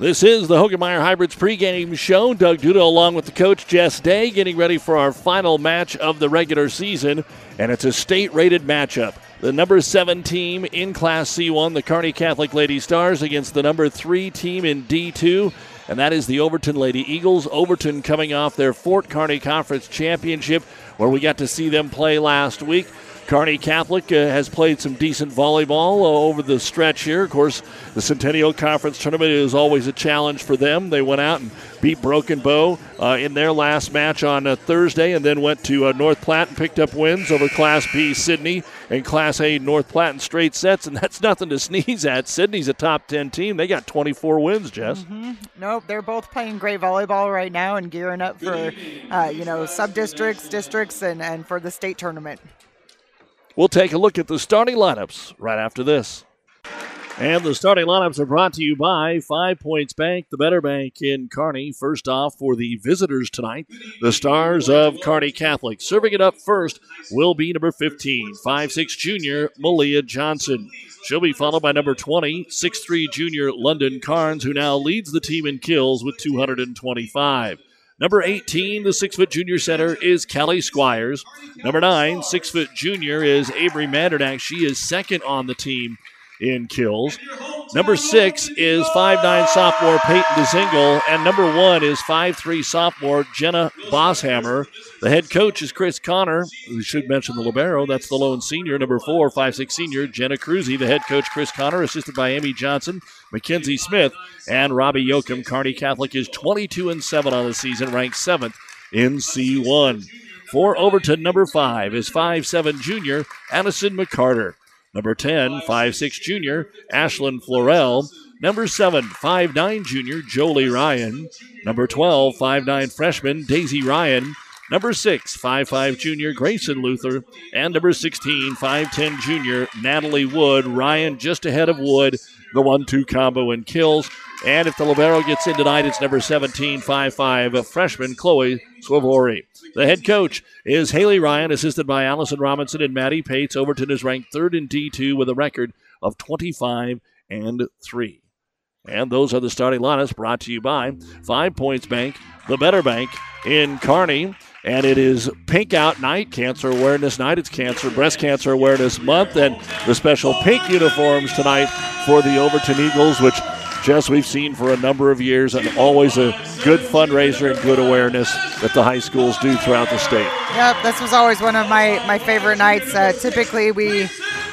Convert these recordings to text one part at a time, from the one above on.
This is the Hoegemeyer Hybrids pregame show. Doug Duda along with the coach Jess Day getting ready for our final match of the regular season, and it's a state rated matchup. The number seven team in Class C1, the Kearney Catholic Lady Stars, against the number three team in D2, and that is the Overton Lady Eagles. Overton coming off their Fort Kearney Conference Championship, where we got to see them play last week. Kearney Catholic uh, has played some decent volleyball uh, over the stretch here. Of course, the Centennial Conference tournament is always a challenge for them. They went out and beat Broken Bow uh, in their last match on uh, Thursday and then went to uh, North Platte and picked up wins over Class B Sidney and Class A North Platte in straight sets, and that's nothing to sneeze at. Sidney's a top 10 team. They got 24 wins, Jess. Mm-hmm. Nope, they're both playing great volleyball right now and gearing up for, uh, you know, sub districts, districts, and, and for the state tournament. We'll take a look at the starting lineups right after this. And the starting lineups are brought to you by Five Points Bank, the better bank in Kearney. First off, for the visitors tonight, the stars of Kearney Catholic. Serving it up first will be number 15, 5'6 junior Malia Johnson. She'll be followed by number 20, 6'3 junior London Carnes, who now leads the team in kills with 225. Number 18, the six foot junior center, is Kelly Squires. Number nine, six foot junior, is Avery Mandernack. She is second on the team in kills. Number six is five-nine sophomore Peyton DeZingle, and number one is five-three sophomore Jenna Bosshammer. The head coach is Chris Connor. We should mention the libero. That's the lone senior. Number four, five-six senior Jenna Cruzy. The head coach Chris Connor, assisted by Amy Johnson, Mackenzie Smith, and Robbie Yoakum. Kearney Catholic is 22 and seven on the season, ranked seventh in C1. For Overton, number five is five-seven junior Addison McCarter. Number 10, 5'6 junior, Ashlyn Florell. Number 7, 5'9 junior, Jolie Ryan. Number 12, 5'9 freshman, Daisy Ryan. Number 6, 5'5 junior, Grayson Luther. And number 16, 5'10 junior, Natalie Wood. Ryan just ahead of Wood, the 1 2 combo in kills. And if the Libero gets in tonight, it's number 17, 5'5 freshman, Chloe Swavori. The head coach is Haley Ryan, assisted by Allison Robinson and Maddie Pates. Overton is ranked third in D2 with a record of 25 and 3. And those are the starting lineups brought to you by Five Points Bank, the Better Bank in Kearney. And it is Pink Out Night, Cancer Awareness Night. It's Cancer Breast Cancer Awareness Month, and the special pink uniforms tonight for the Overton Eagles, which Jess, we've seen for a number of years, and always a good fundraiser and good awareness that the high schools do throughout the state. Yep, this was always one of my, my favorite nights. Uh, typically, we,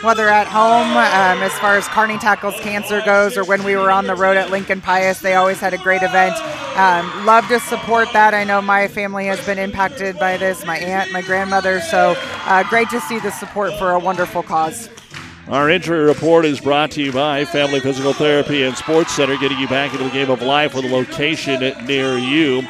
whether at home, um, as far as Kearney Tackles Cancer goes, or when we were on the road at Lincoln Pius, they always had a great event. Um, love to support that. I know my family has been impacted by this, my aunt, my grandmother, so uh, great to see the support for a wonderful cause. Our injury report is brought to you by Family Physical Therapy and Sports Center, getting you back into the game of life with a location near you.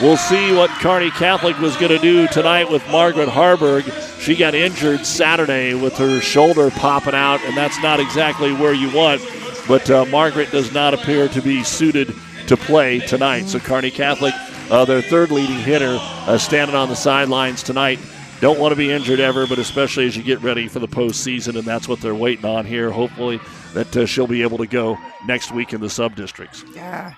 We'll see what Kearney Catholic was going to do tonight with Margaret Harburg. She got injured Saturday with her shoulder popping out, and that's not exactly where you want. But uh, Margaret does not appear to be suited to play tonight. So Kearney Catholic, uh, their third leading hitter, uh, standing on the sidelines tonight don't want to be injured ever, but especially as you get ready for the postseason, and that's what they're waiting on here. Hopefully, that uh, she'll be able to go next week in the sub districts. Yeah.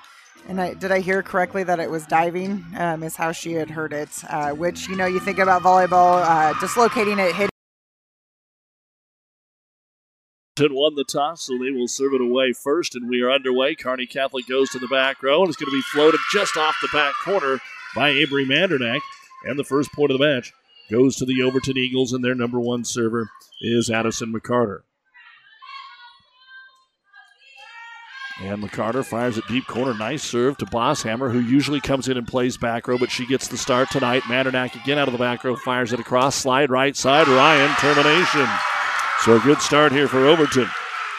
And I, did I hear correctly that it was diving? Um, is how she had heard it. Uh, which you know, you think about volleyball, uh, dislocating it, hitting. Won the toss, so they will serve it away first, and we are underway. Kearney Catholic goes to the back row, and it's going to be floated just off the back corner by Avery Mandernack, and the first point of the match goes to the Overton Eagles, and their number one server is Addison McCarter. And McCarter fires it deep corner. Nice serve to Bosshammer, who usually comes in and plays back row, but she gets the start tonight. Mandernack again out of the back row, fires it across, slide right side. Ryan, termination. So a good start here for Overton.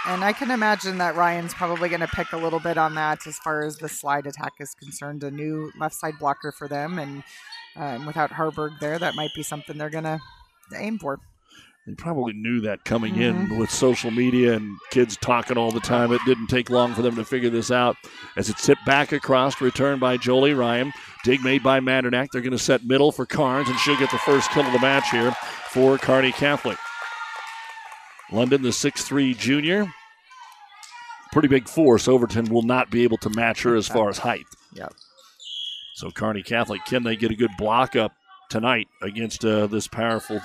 And I can imagine that Ryan's probably going to pick a little bit on that as far as the slide attack is concerned. A new left side blocker for them, and um, without Harburg there, that might be something they're going to aim for. They probably knew that coming mm-hmm. in with social media and kids talking all the time. It didn't take long for them to figure this out. As it's tipped back across, returned by Jolie Ryan. Dig made by Mandernack. They're going to set middle for Carnes, and she'll get the first kill of the match here for Kearney Catholic. London, the six-three junior, pretty big force. Overton will not be able to match her as far as height. Yep. So Kearney Catholic, can they get a good block up tonight against uh, this powerful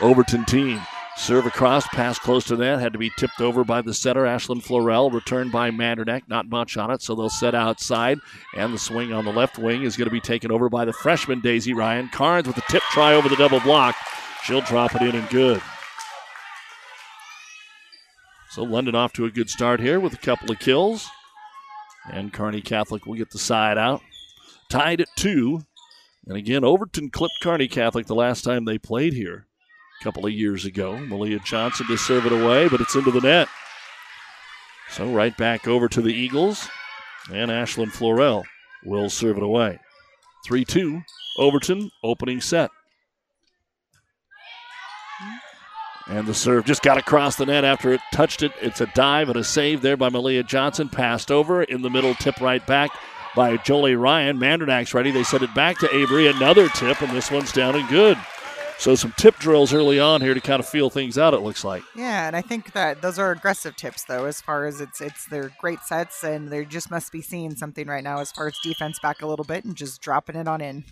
Overton team? Serve across, pass close to that, had to be tipped over by the setter, Ashlyn Florell, returned by Mandernack, not much on it, so they'll set outside, and the swing on the left wing is going to be taken over by the freshman Daisy Ryan. Carnes with a tip try over the double block. She'll drop it in and good. So London off to a good start here with a couple of kills. And Kearney Catholic will get the side out. Tied at two. And again, Overton clipped Kearney Catholic the last time they played here a couple of years ago. Malia Johnson to serve it away, but it's into the net. So right back over to the Eagles. And Ashlyn Florell will serve it away. 3 2, Overton, opening set. And the serve just got across the net after it touched it. It's a dive and a save there by Malia Johnson. Passed over in the middle, tip right back by Jolie Ryan. Mandernack's ready. They send it back to Avery. Another tip, and this one's down and good. So some tip drills early on here to kind of feel things out. It looks like. Yeah, and I think that those are aggressive tips, though. As far as it's it's they're great sets, and they just must be seeing something right now as far as defense back a little bit and just dropping it on in.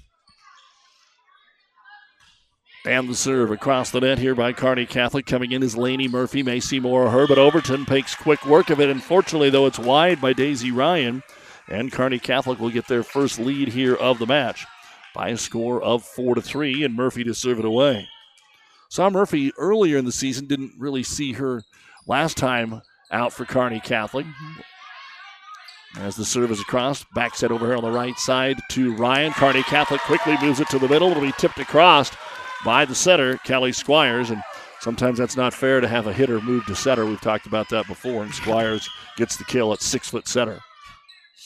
And the serve across the net here by Kearney Catholic. Coming in is Laney Murphy. May see more of her, but Overton takes quick work of it. Unfortunately, though, it's wide by Daisy Ryan. And Kearney Catholic will get their first lead here of the match by a score of 4 to 3, and Murphy to serve it away. Saw Murphy earlier in the season, didn't really see her last time out for Kearney Catholic. As the serve is across, back set over here on the right side to Ryan. Kearney Catholic quickly moves it to the middle. It'll be tipped across by the setter, Kelly Squires. And sometimes that's not fair to have a hitter move to setter. We've talked about that before. And Squires gets the kill at six foot setter.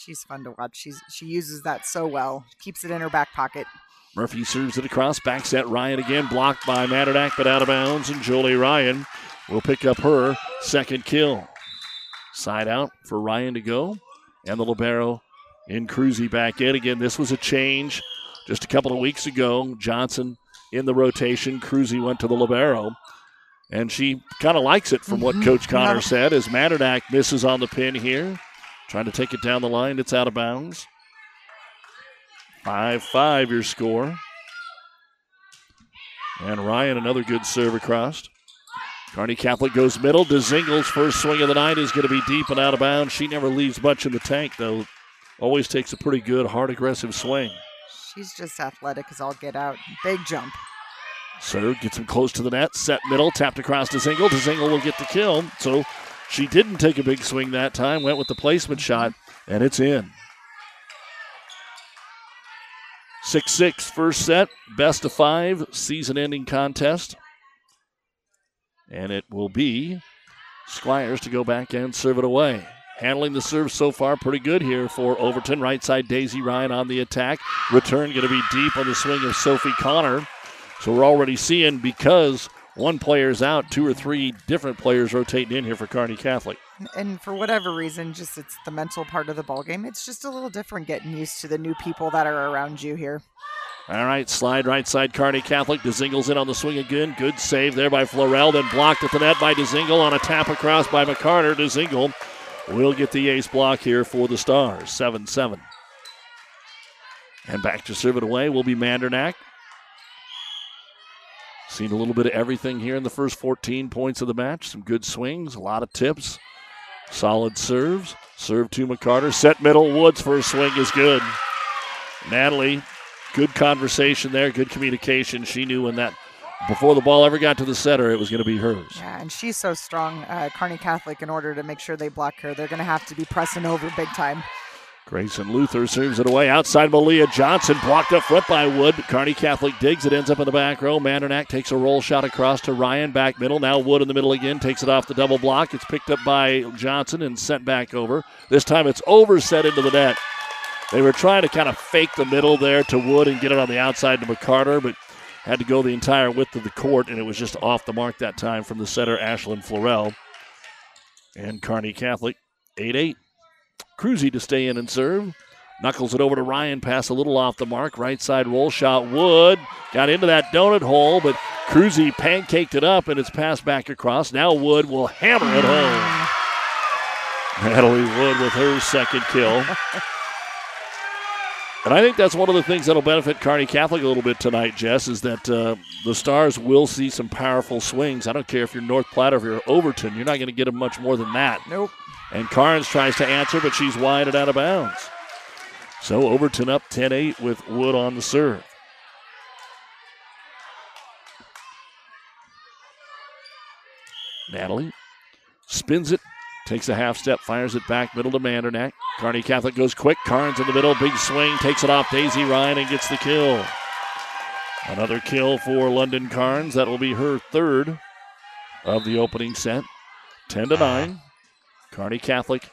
She's fun to watch. She's she uses that so well. Keeps it in her back pocket. Murphy serves it across, back set Ryan again, blocked by Mandernack, but out of bounds. And Jolie Ryan will pick up her second kill. Side out for Ryan to go. And the Libero in Cruzy back in. Again, this was a change just a couple of weeks ago. Johnson in the rotation. Cruzy went to the Libero. And she kind of likes it from what Mhm. Coach Connor said as Mandernack misses on the pin here. Trying to take it down the line. It's out of bounds. 5 5 your score. And Ryan, another good serve across. Kearney Catholic goes middle. DeZingle's first swing of the night is going to be deep and out of bounds. She never leaves much in the tank, though. Always takes a pretty good, hard, aggressive swing. She's just athletic as all get out. Big jump. Serve gets him close to the net. Set middle, tapped across to Zingle. DeZingle will get the kill. So she didn't take a big swing that time. Went with the placement shot, and it's in. 6 6 first set, best of five, season ending contest. And it will be Squires to go back and serve it away. Handling the serve so far pretty good here for Overton. Right side, Daisy Ryan on the attack. Return going to be deep on the swing of Sophie Connor. So we're already seeing because one player's out, two or three different players rotating in here for Kearney Catholic. And for whatever reason, just it's the mental part of the ball game. It's just a little different getting used to the new people that are around you here. All right, slide right side, Kearney Catholic. DeZingle's in on the swing again. Good save there by Florell, then blocked at the net by DeZingle on a tap across by McCarter. DeZingle will get the ace block here for the Stars. 7 7. And back to serve it away will be Mandernack. Seen a little bit of everything here in the first 14 points of the match. Some good swings, a lot of tips, solid serves. Serve to McCarter. Set middle. Woods for a swing is good. Natalie, good conversation there, good communication. She knew when that, before the ball ever got to the setter, it was going to be hers. Yeah, and she's so strong, uh, Kearney Catholic, in order to make sure they block her. They're going to have to be pressing over big time. Grayson Luther serves it away outside Malia Johnson, blocked up front by Wood. Kearney Catholic digs it, ends up in the back row. Mandernack takes a roll shot across to Ryan, back middle. Now Wood in the middle again, takes it off the double block. It's picked up by Johnson and sent back over. This time it's overset into the net. They were trying to kind of fake the middle there to Wood and get it on the outside to McCarter, but had to go the entire width of the court, and it was just off the mark that time from the setter, Ashlyn Florell. And Kearney Catholic, 8 8. Cruzy to stay in and serve. Knuckles it over to Ryan, pass a little off the mark. Right side roll shot. Wood got into that donut hole, but Cruzy pancaked it up and it's passed back across. Now Wood will hammer it home. Natalie Wood with her second kill. And I think that's one of the things that'll benefit Kearney Catholic a little bit tonight, Jess, is that uh, the Stars will see some powerful swings. I don't care if you're North Platte or if you're Overton, you're not going to get them much more than that. Nope. And Carnes tries to answer, but she's wide and out of bounds. So Overton up 10 8 with Wood on the serve. Natalie spins it, takes a half step, fires it back, middle to Mandernack. Kearney Catholic goes quick. Carnes in the middle, big swing, takes it off Daisy Ryan and gets the kill. Another kill for London Carnes. That will be her third of the opening set. 10 to 9. Kearney Catholic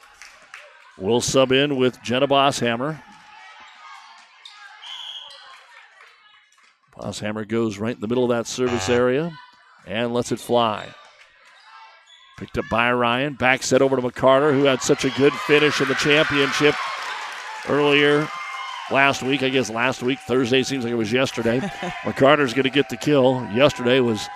will sub in with Jenna Bosshammer. Bosshammer goes right in the middle of that service area and lets it fly. Picked up by Ryan. Back set over to McCarter, who had such a good finish in the championship earlier last week. I guess last week, Thursday seems like it was yesterday. McCarter's going to get the kill. Yesterday was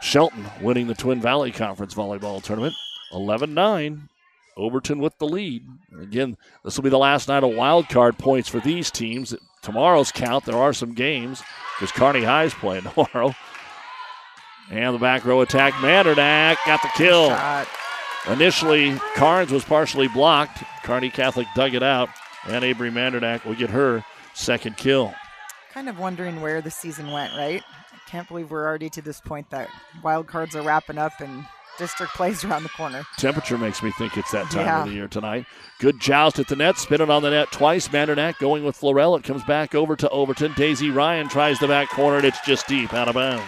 Shelton winning the Twin Valley Conference volleyball tournament. 11 9. Overton with the lead. Again, this will be the last night of wild card points for these teams. Tomorrow's count, there are some games because Kearney High's playing tomorrow. And the back row attack. Mandernack got the kill. Shot. Initially, Carnes was partially blocked. Kearney Catholic dug it out, and Avery Mandernack will get her second kill. Kind of wondering where the season went, right? I can't believe we're already to this point that wild cards are wrapping up and district plays around the corner. Temperature makes me think it's that time Yeah. of the year tonight. Good joust at the net, spinning on the net twice. Mandernack going with Florell. It comes back over to Overton. Daisy Ryan tries the back corner, and it's just deep, out of bounds.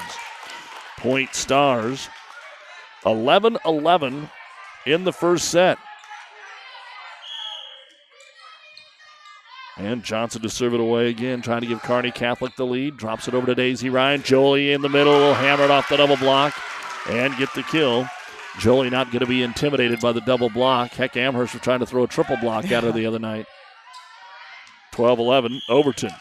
Point Stars. 11 11 in the first set. And Johnson to serve it away again, trying to give Kearney Catholic the lead. Drops it over to Daisy Ryan. Jolie in the middle will hammer it off the double block and get the kill. Jolie not going to be intimidated by the double block. Heck, Amherst was trying to throw a triple block at her the other night. 12 11, Overton.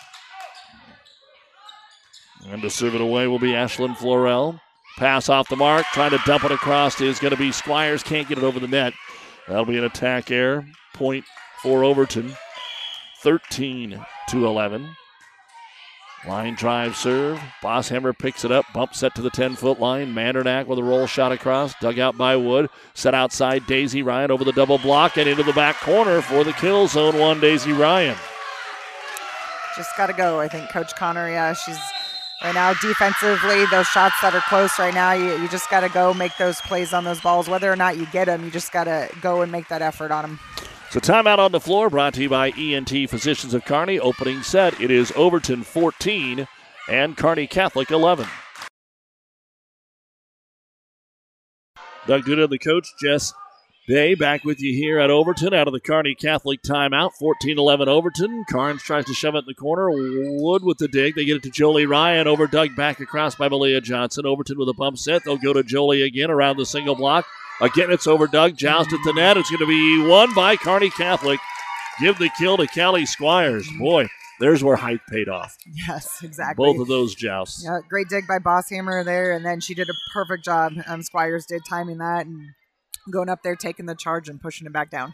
And to serve it away will be Ashlyn Florell. Pass off the mark, trying to dump it across is going to be Squires. Can't get it over the net. That'll be an attack error. Point for Overton. 13 to 11. Line drive serve. Bosshammer picks it up. Bump set to the 10 foot line. Mandernack with a roll shot across. Dug out by Wood. Set outside Daisy Ryan over the double block and into the back corner for the kill zone one. Daisy Ryan. Just got to go. I think Coach Connor, yeah, she's right now defensively, those shots that are close right now, you, you just got to go make those plays on those balls. Whether or not you get them, you just got to go and make that effort on them. So timeout on the floor brought to you by ENT Physicians of Kearney. Opening set, it is Overton 14 and Kearney Catholic 11. Doug Duda, the coach, Jess Day, back with you here at Overton out of the Kearney Catholic timeout. 14 11 Overton. Carnes tries to shove it in the corner. Wood with the dig. They get it to Jolie Ryan. Over Doug back across by Malia Johnson. Overton with a bump set. They'll go to Jolie again around the single block. Again, it's over Doug. Joust at the net. It's going to be won by Kearney Catholic. Give the kill to Callie Squires. Boy, there's where height paid off. Yes, exactly. Both of those jousts. Yeah, great dig by Bosshammer there, and then she did a perfect job. Um, Squires did timing that and going up there, taking the charge and pushing it back down.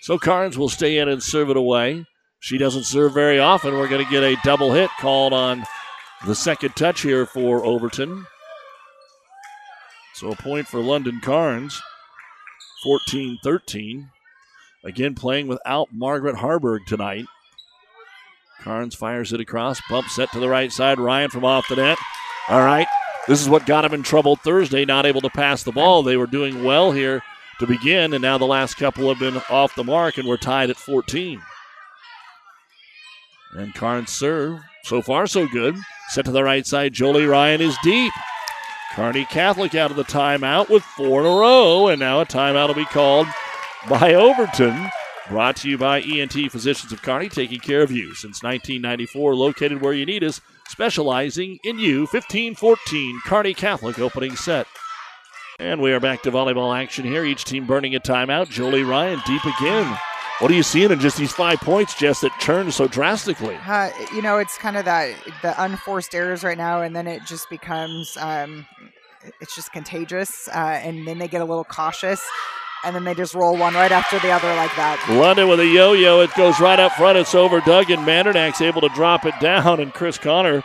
So Carnes will stay in and serve it away. She doesn't serve very often. We're going to get a double hit called on the second touch here for Overton. So a point for London Carnes. 14 13. Again, playing without Margaret Harburg tonight. Carnes fires it across, bump set to the right side. Ryan from off the net. All right. This is what got him in trouble Thursday, not able to pass the ball. They were doing well here to begin, and now the last couple have been off the mark, and we're tied at 14. And Carnes serve. So far, so good. Set to the right side. Jolie Ryan is deep. Kearney Catholic out of the timeout with four in a row, and now a timeout will be called by Overton. Brought to you by ENT Physicians of Kearney, taking care of you since 1994, located where you need us, specializing in you. 15 14, Kearney Catholic opening set. And we are back to volleyball action here. Each team burning a timeout. Jolie Ryan deep again. What are you seeing in just these five points, Jess, that turned so drastically? Uh, you know, it's kind of that the unforced errors right now, and then it just becomes um, it's just contagious, uh, and then they get a little cautious. and then they just roll one right after the other like that. London with a yo-yo. It goes right up front. It's over Duggan. Mandernach's able to drop it down, and Chris Connor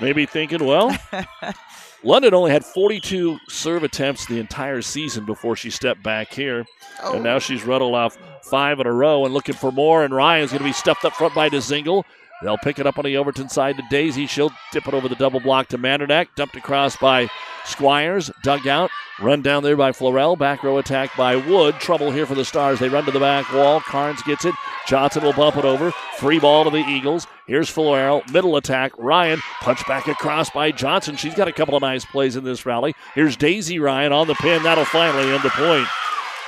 maybe thinking, well, London only had 42 serve attempts the entire season before she stepped back here. Oh. And now she's rattled off five in a row and looking for more. And Ryan's going to be stuffed up front by DeZingle. They'll pick it up on the Overton side to Daisy. She'll dip it over the double block to Mandernack. Dumped across by Squires. Dug out. Run down there by Florell. Back row attack by Wood. Trouble here for the Stars. They run to the back wall. Carnes gets it. Johnson will bump it over. Free ball to the Eagles. Here's Florell. Middle attack. Ryan. Punch back across by Johnson. She's got a couple of nice plays in this rally. Here's Daisy Ryan on the pin. That'll finally end the point.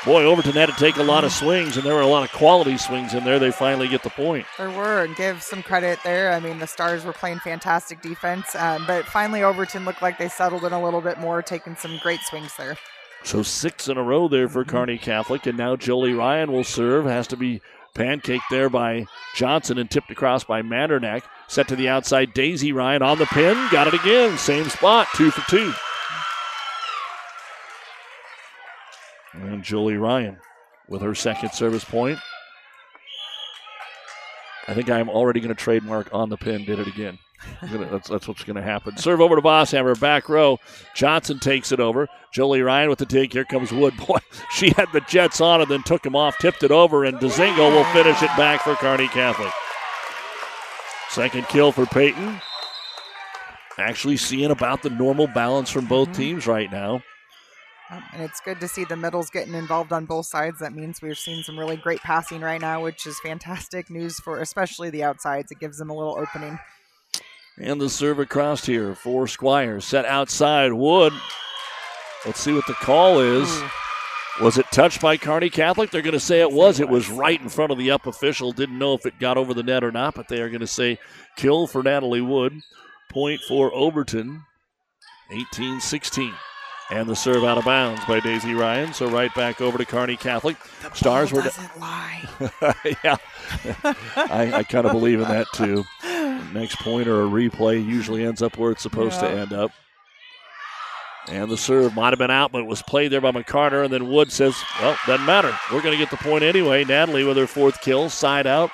Boy, Overton had to take a lot of swings, and there were a lot of quality swings in there. They finally get the point. There were, and give some credit there. I mean, the Stars were playing fantastic defense, um, but finally Overton looked like they settled in a little bit more, taking some great swings there. So six in a row there for Kearney Catholic, and now Jolie Ryan will serve. Has to be pancaked there by Johnson and tipped across by Mandernach. Set to the outside, Daisy Ryan on the pin. Got it again. Same spot, two for two. And Jolie Ryan with her second service point. I think I'm already going to trademark on the pin. Did it again. Gonna, that's, that's what's going to happen. Serve over to Bosshammer, back row. Johnson takes it over. Jolie Ryan with the take. Here comes Wood. Boy, she had the Jets on and then took him off, tipped it over, and DeZingle will finish it back for Kearney Catholic. Second kill for Peyton. Actually, seeing about the normal balance from both mm-hmm. teams right now. And it's good to see the middles getting involved on both sides. That means we've seen some really great passing right now, which is fantastic news for especially the outsides. It gives them a little opening. And the serve across here for Squires. Set outside. Wood. Let's see what the call is. Ooh. Was it touched by Kearney Catholic? They're going to say it was. It was right in front of the up official. Didn't know if it got over the net or not, but they are going to say kill for Natalie Wood. Point for Overton. 18 16. And the serve out of bounds by Daisy Ryan. So right back over to Kearney Catholic. Stars Ball were. doesn't lie. yeah. I, I kind of believe in that too. Next point or a replay usually ends up where it's supposed to end up. And the serve might have been out, but it was played there by McCarter. And then Wood says, well, doesn't matter. We're going to get the point anyway. Natalie with her fourth kill, side out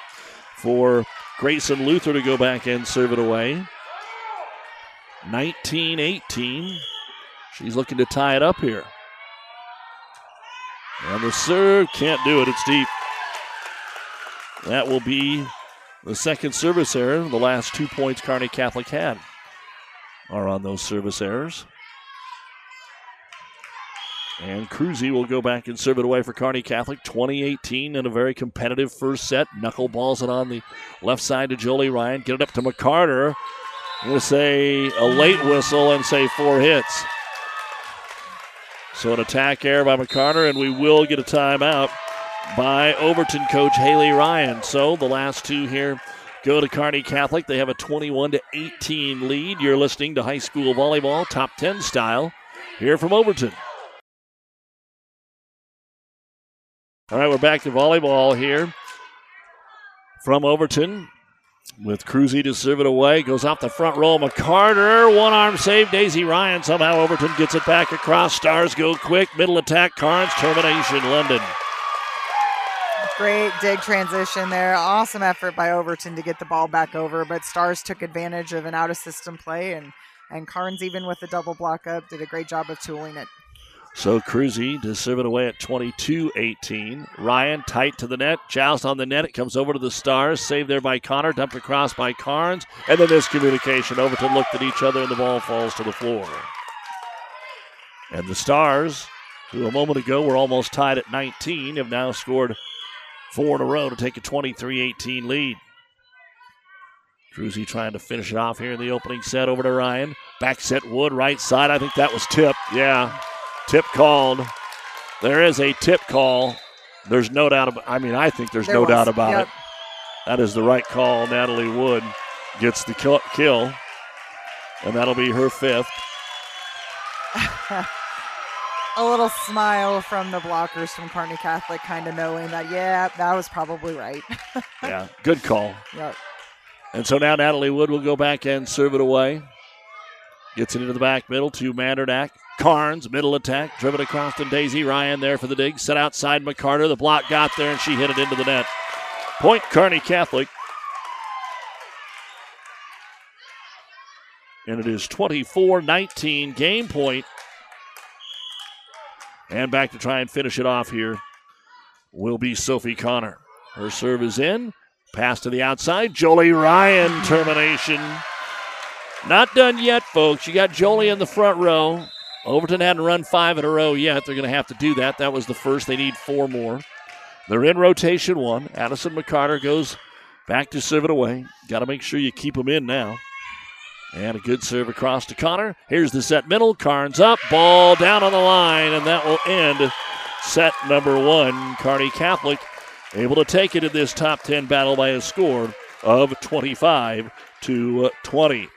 for Grayson Luther to go back and serve it away. 19 18. She's looking to tie it up here. And the serve can't do it. It's deep. That will be the second service error. The last two points Kearney Catholic had are on those service errors. And Cruzy will go back and serve it away for Kearney Catholic. 2018 in a very competitive first set. Knuckleballs it on the left side to Jolie Ryan. Get it up to McCarter. I'm going to say a late whistle and say four hits. So an attack error by McCarter, and we will get a timeout by Overton coach Haley Ryan. So the last two here go to Kearney Catholic. They have a 21 to 18 lead. You're listening to high school volleyball, top 10 style, here from Overton. All right, we're back to volleyball here from Overton with Cruzy to serve it away. Goes off the front row. McCarter, one arm save. Daisy Ryan somehow Overton gets it back across. Stars go quick. Middle attack. Carnes termination. London. Great dig transition there. Awesome effort by Overton to get the ball back over, but Stars took advantage of an out of system play, and and Carnes even with the double block up did a great job of tooling it. So Cruzy to serve it away at 22 18. Ryan tight to the net. Joust on the net. It comes over to the Stars. Saved there by Connor. Dumped across by Carnes. And then this communication. Overton looked at each other and the ball falls to the floor. And the Stars, who a moment ago were almost tied at 19, have now scored four in a row to take a 23 18 lead. Cruzy trying to finish it off here in the opening set over to Ryan. Back set Wood, right side. I think that was tipped. Yeah. Tip called. There is a tip call. There's no doubt about I mean, I think there's There no was, doubt about yep. it. That is the right call. Natalie Wood gets the kill, kill. And that'll be her fifth. A little smile from the blockers from Kearney Catholic, kind of knowing that, yeah, that was probably right. Yeah, good call. yep. And so now Natalie Wood will go back and serve it away. Gets it into the back middle to Mandernach. Carnes, middle attack, driven across to Daisy Ryan there for the dig. Set outside McCarter. The block got there and she hit it into the net. Point Kearney Catholic. And it is 24 19 game point. And back to try and finish it off here will be Sophie Connor. Her serve is in. Pass to the outside. Jolie Ryan termination. Not done yet, folks. You got Jolie in the front row. Overton hadn't run five in a row yet. They're going to have to do that. That was the first. They need four more. They're in rotation one. Addison McCarter goes back to serve it away. Got to make sure you keep them in now. And a good serve across to Connor. Here's the set middle. Carnes up. Ball down on the line, and that will end set number one. Kearney Catholic able to take it in this top 10 battle by a score of 25 to 20.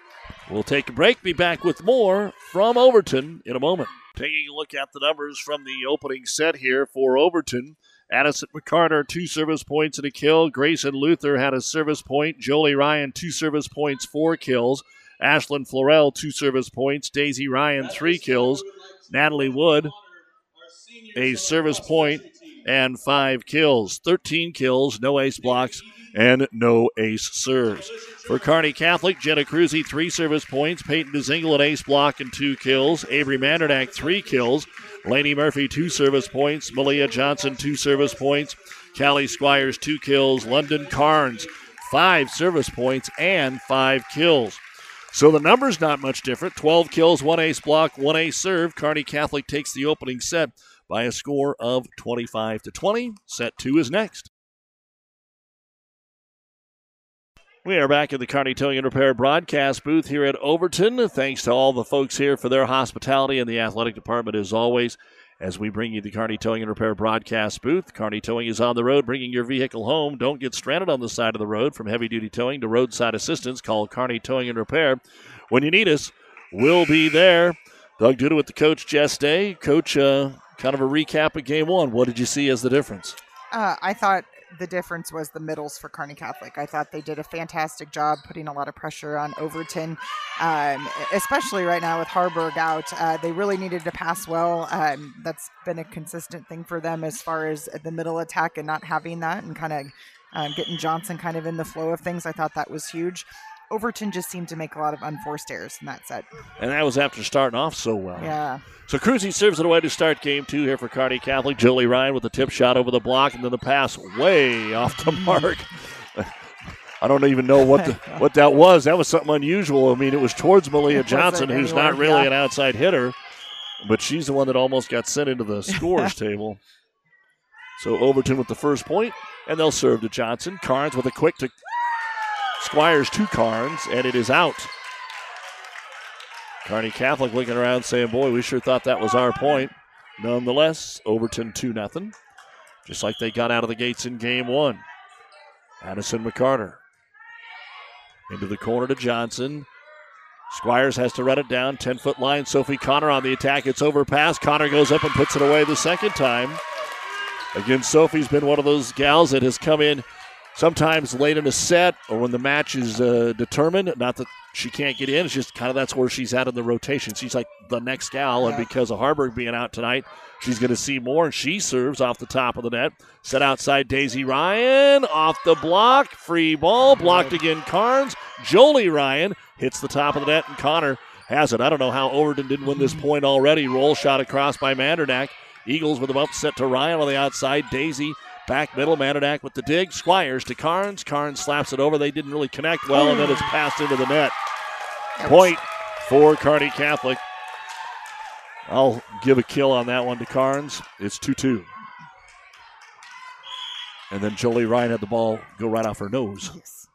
We'll take a break, be back with more from Overton in a moment. Taking a look at the numbers from the opening set here for Overton. Addison McCarter, two service points and a kill. Grayson Luther had a service point. Jolie Ryan, two service points, four kills. Ashlyn Florell, two service points. Daisy Ryan, three kills. Natalie Wood, a service point and five kills. 13 kills, no ace blocks, and no ace serves. For Kearney Catholic, Jenna Cruzy, three service points. Peyton DeZingle, an ace block and two kills. Avery Mandernack, three kills. Laney Murphy, two service points. Malia Johnson, two service points. Callie Squires, two kills. London Carnes, five service points and five kills. So the number's not much different 12 kills, one ace block, one ace serve. Kearney Catholic takes the opening set by a score of 25 to 20. Set two is next. We are back at the Kearney Towing and Repair broadcast booth here at Overton. Thanks to all the folks here for their hospitality and the athletic department as always. As we bring you the Kearney Towing and Repair broadcast booth, Kearney Towing is on the road bringing your vehicle home. Don't get stranded on the side of the road from heavy duty towing to roadside assistance. Call Kearney Towing and Repair. When you need us, we'll be there. Doug Duda with the coach, Jess Day. Coach, uh, kind of a recap of game one. What did you see as the difference? Uh, I thought the difference was the middles for Kearney Catholic. I thought they did a fantastic job putting a lot of pressure on Overton, um, especially right now with Harburg out. Uh, they really needed to pass well. Um, that's been a consistent thing for them as far as the middle attack and not having that and kind of um, getting Johnson kind of in the flow of things. I thought that was huge. Overton just seemed to make a lot of unforced errors in that set. And that was after starting off so well. Yeah. So Cruzy serves it away to start game two here for Kearney Catholic. Jolie Ryan with the tip shot over the block and then the pass way off the hmm. mark. I don't even know what the, what that was. That was something unusual. I mean, it was towards Malia Johnson, who's anywhere, not really yeah. an outside hitter, but she's the one that almost got sent into the scores table. So Overton with the first point, and they'll serve to Johnson. Carnes with a quick to Squires to Carnes, and it is out. Kearney Catholic looking around saying, Boy, we sure thought that was our point. Nonetheless, Overton 2 0. Just like they got out of the gates in game one. Addison McCarter. Into the corner to Johnson. Squires has to run it down. 10 foot line. Sophie Connor on the attack. It's overpass. Connor goes up and puts it away the second time. Again, Sophie's been one of those gals that has come in sometimes late in a set or when the match is uh, determined. Not that she can't get in, it's just kind of that's where she's at in the rotation. She's like the next gal, and because of Harburg being out tonight, she's going to see more. And she serves off the top of the net. Set outside Daisy Ryan off the block. Free ball blocked again. Carnes. Jolie Ryan hits the top of the net, and Connor has it. I don't know how Overton didn't win this point already. Roll shot across by Mandernack. Eagles with them up set to Ryan on the outside. Daisy Back middle, Mandernack with the dig. Squires to Carnes. Carnes slaps it over. They didn't really connect well, and then it's passed into the net. Point for Kearney Catholic. I'll give a kill on that one to Carnes. It's 2 2. And then Jolie Ryan had the ball go right off her nose. Yes.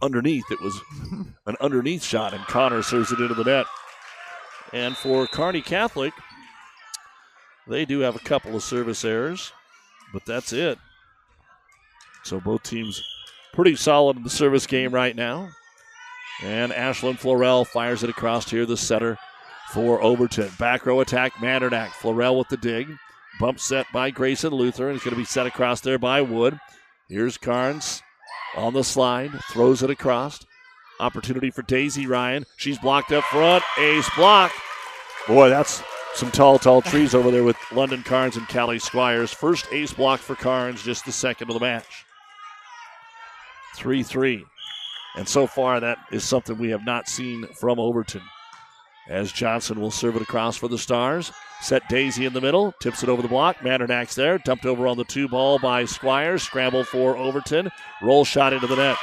Underneath, it was an underneath shot, and Connor serves it into the net. And for Kearney Catholic, they do have a couple of service errors, but that's it. So both teams pretty solid in the service game right now. And Ashlyn Florell fires it across here, the setter for Overton. Back row attack, Mandernack. Florell with the dig. Bump set by Grayson Luther. and It's going to be set across there by Wood. Here's Carnes on the slide, throws it across. Opportunity for Daisy Ryan. She's blocked up front. Ace block. Boy, that's some tall, tall trees over there with London Carnes and Callie Squires. First ace block for Carnes, just the second of the match. 3 3. And so far, that is something we have not seen from Overton. As Johnson will serve it across for the Stars. Set Daisy in the middle, tips it over the block. Mandernach's there, dumped over on the two ball by Squires. Scramble for Overton. Roll shot into the net.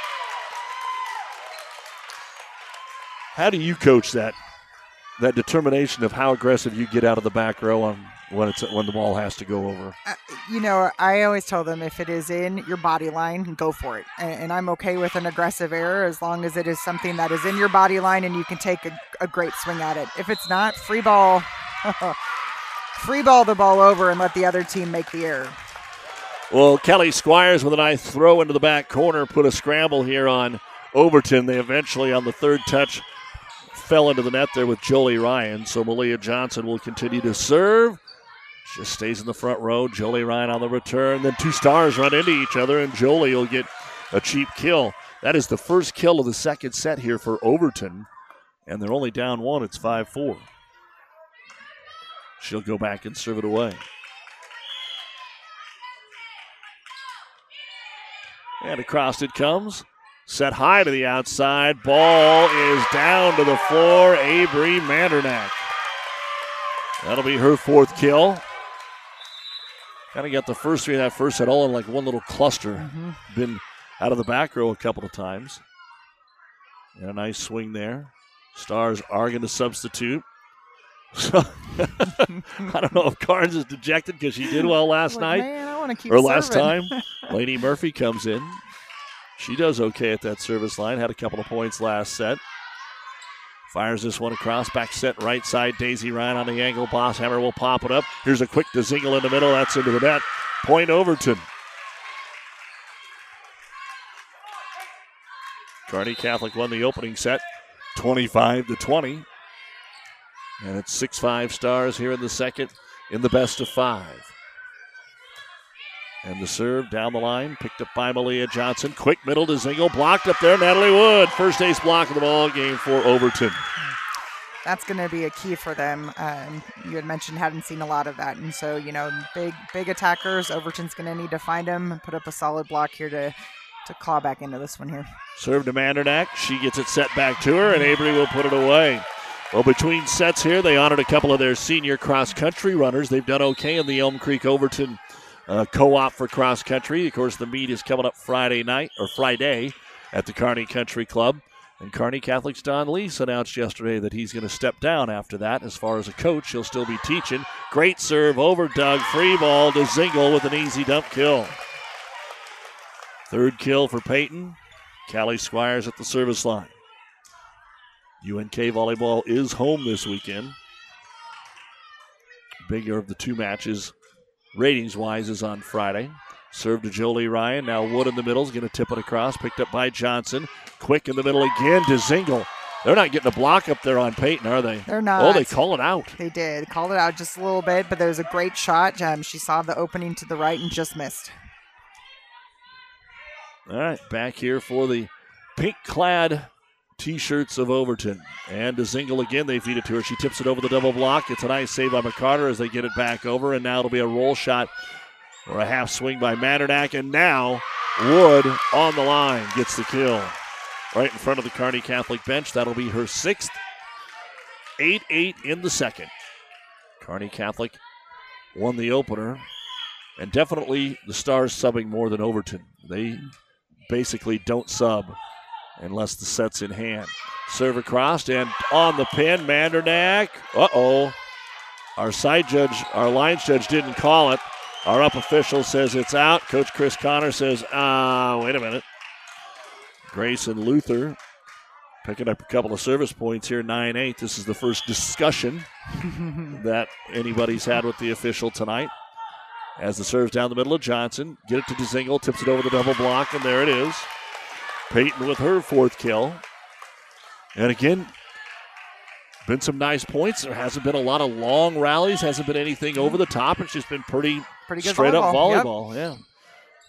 How do you coach that? That determination of how aggressive you get out of the back row on when it's when the ball has to go over. Uh, you know, I always tell them if it is in your body line, go for it. And, and, I'm okay with an aggressive error as long as it is something that is in your body line and you can take a, a great swing at it. If it's not, free ball, free ball the ball over and let the other team make the error. Well, Kelly Squires with a nice throw into the back corner put a scramble here on Overton. They eventually, on the third touch, fell into the net there with Jolie Ryan. So Malia Johnson will continue to serve. Just stays in the front row. Jolie Ryan on the return. Then two stars run into each other, and Jolie will get a cheap kill. That is the first kill of the second set here for Overton. And they're only down one. It's 5 4. She'll go back and serve it away. And across it comes. Set high to the outside. Ball is down to the floor. Avery Mandernach. That'll be her fourth kill. Kind of got the first three of that first set all in like one little cluster. Mm-hmm. Been out of the back row a couple of times. And a nice swing there. Stars are going to substitute. So I don't know if Carnes is dejected because she did well last like, night man, or last time. Lady Murphy comes in. She does okay at that service line. Had a couple of points last set. Fires this one across, back set right side. Daisy Ryan on the angle. Bosshammer will pop it up. Here's a quick Dezingle in the middle. That's into the net. Point Overton. Kearney Catholic won the opening set 25 to 20. And it's 6 5 stars here in the second in the best of five. And the serve down the line, picked up by Malia Johnson. Quick middle to Zingle, blocked up there. Natalie Wood, first ace block of the ball game for Overton. That's going to be a key for them. Um, you had mentioned hadn't seen a lot of that, and so you know, big big attackers. Overton's going to need to find them and put up a solid block here to to claw back into this one here. Serve to Mandernach. She gets it set back to her, and Avery will put it away. Well, between sets here, they honored a couple of their senior cross country runners. They've done okay in the Elm Creek Overton uh, co-op for cross country. Of course, the meet is coming up Friday night or Friday at the Kearney Country Club. And Kearney Catholic's Don Leese announced yesterday that he's going to step down after that. As far as a coach, he'll still be teaching. Great serve over Doug. Free ball to Zingle with an easy dump kill. Third kill for Peyton. Callie Squires at the service line. UNK volleyball is home this weekend. Bigger of the two matches ratings wise is on Friday. Serve to Jolie Ryan. Now Wood in the middle is going to tip it across. Picked up by Johnson. Quick in the middle again to Zingle. They're not getting a block up there on Peyton, are they? They're not. Oh, they call it out. They did. Called it out just a little bit, but there was a great shot. Um, she saw the opening to the right and just missed. All right, back here for the pink clad t shirts of Overton. And to Zingle again, they feed it to her. She tips it over the double block. It's a nice save by McCarter as they get it back over. And now it'll be a roll shot or a half swing by Mandernack. And now Wood on the line gets the kill. Right in front of the Kearney Catholic bench. That'll be her sixth. 8 8 in the second. Kearney Catholic won the opener. And definitely the Stars subbing more than Overton. They basically don't sub unless the set's in hand. Serve across and on the pin, Mandernack. Uh oh. Our side judge, our lines judge didn't call it. Our up official says it's out. Coach Chris Connor says, ah, wait a minute. Grayson Luther picking up a couple of service points here, 9 8. This is the first discussion that anybody's had with the official tonight. As the serves down the middle of Johnson, get it to DeZingle, tips it over the double block, and there it is. Peyton with her fourth kill. And again, been some nice points. There hasn't been a lot of long rallies, hasn't been anything over the top. It's just been pretty, pretty good straight volleyball. up volleyball. Yep. Yeah.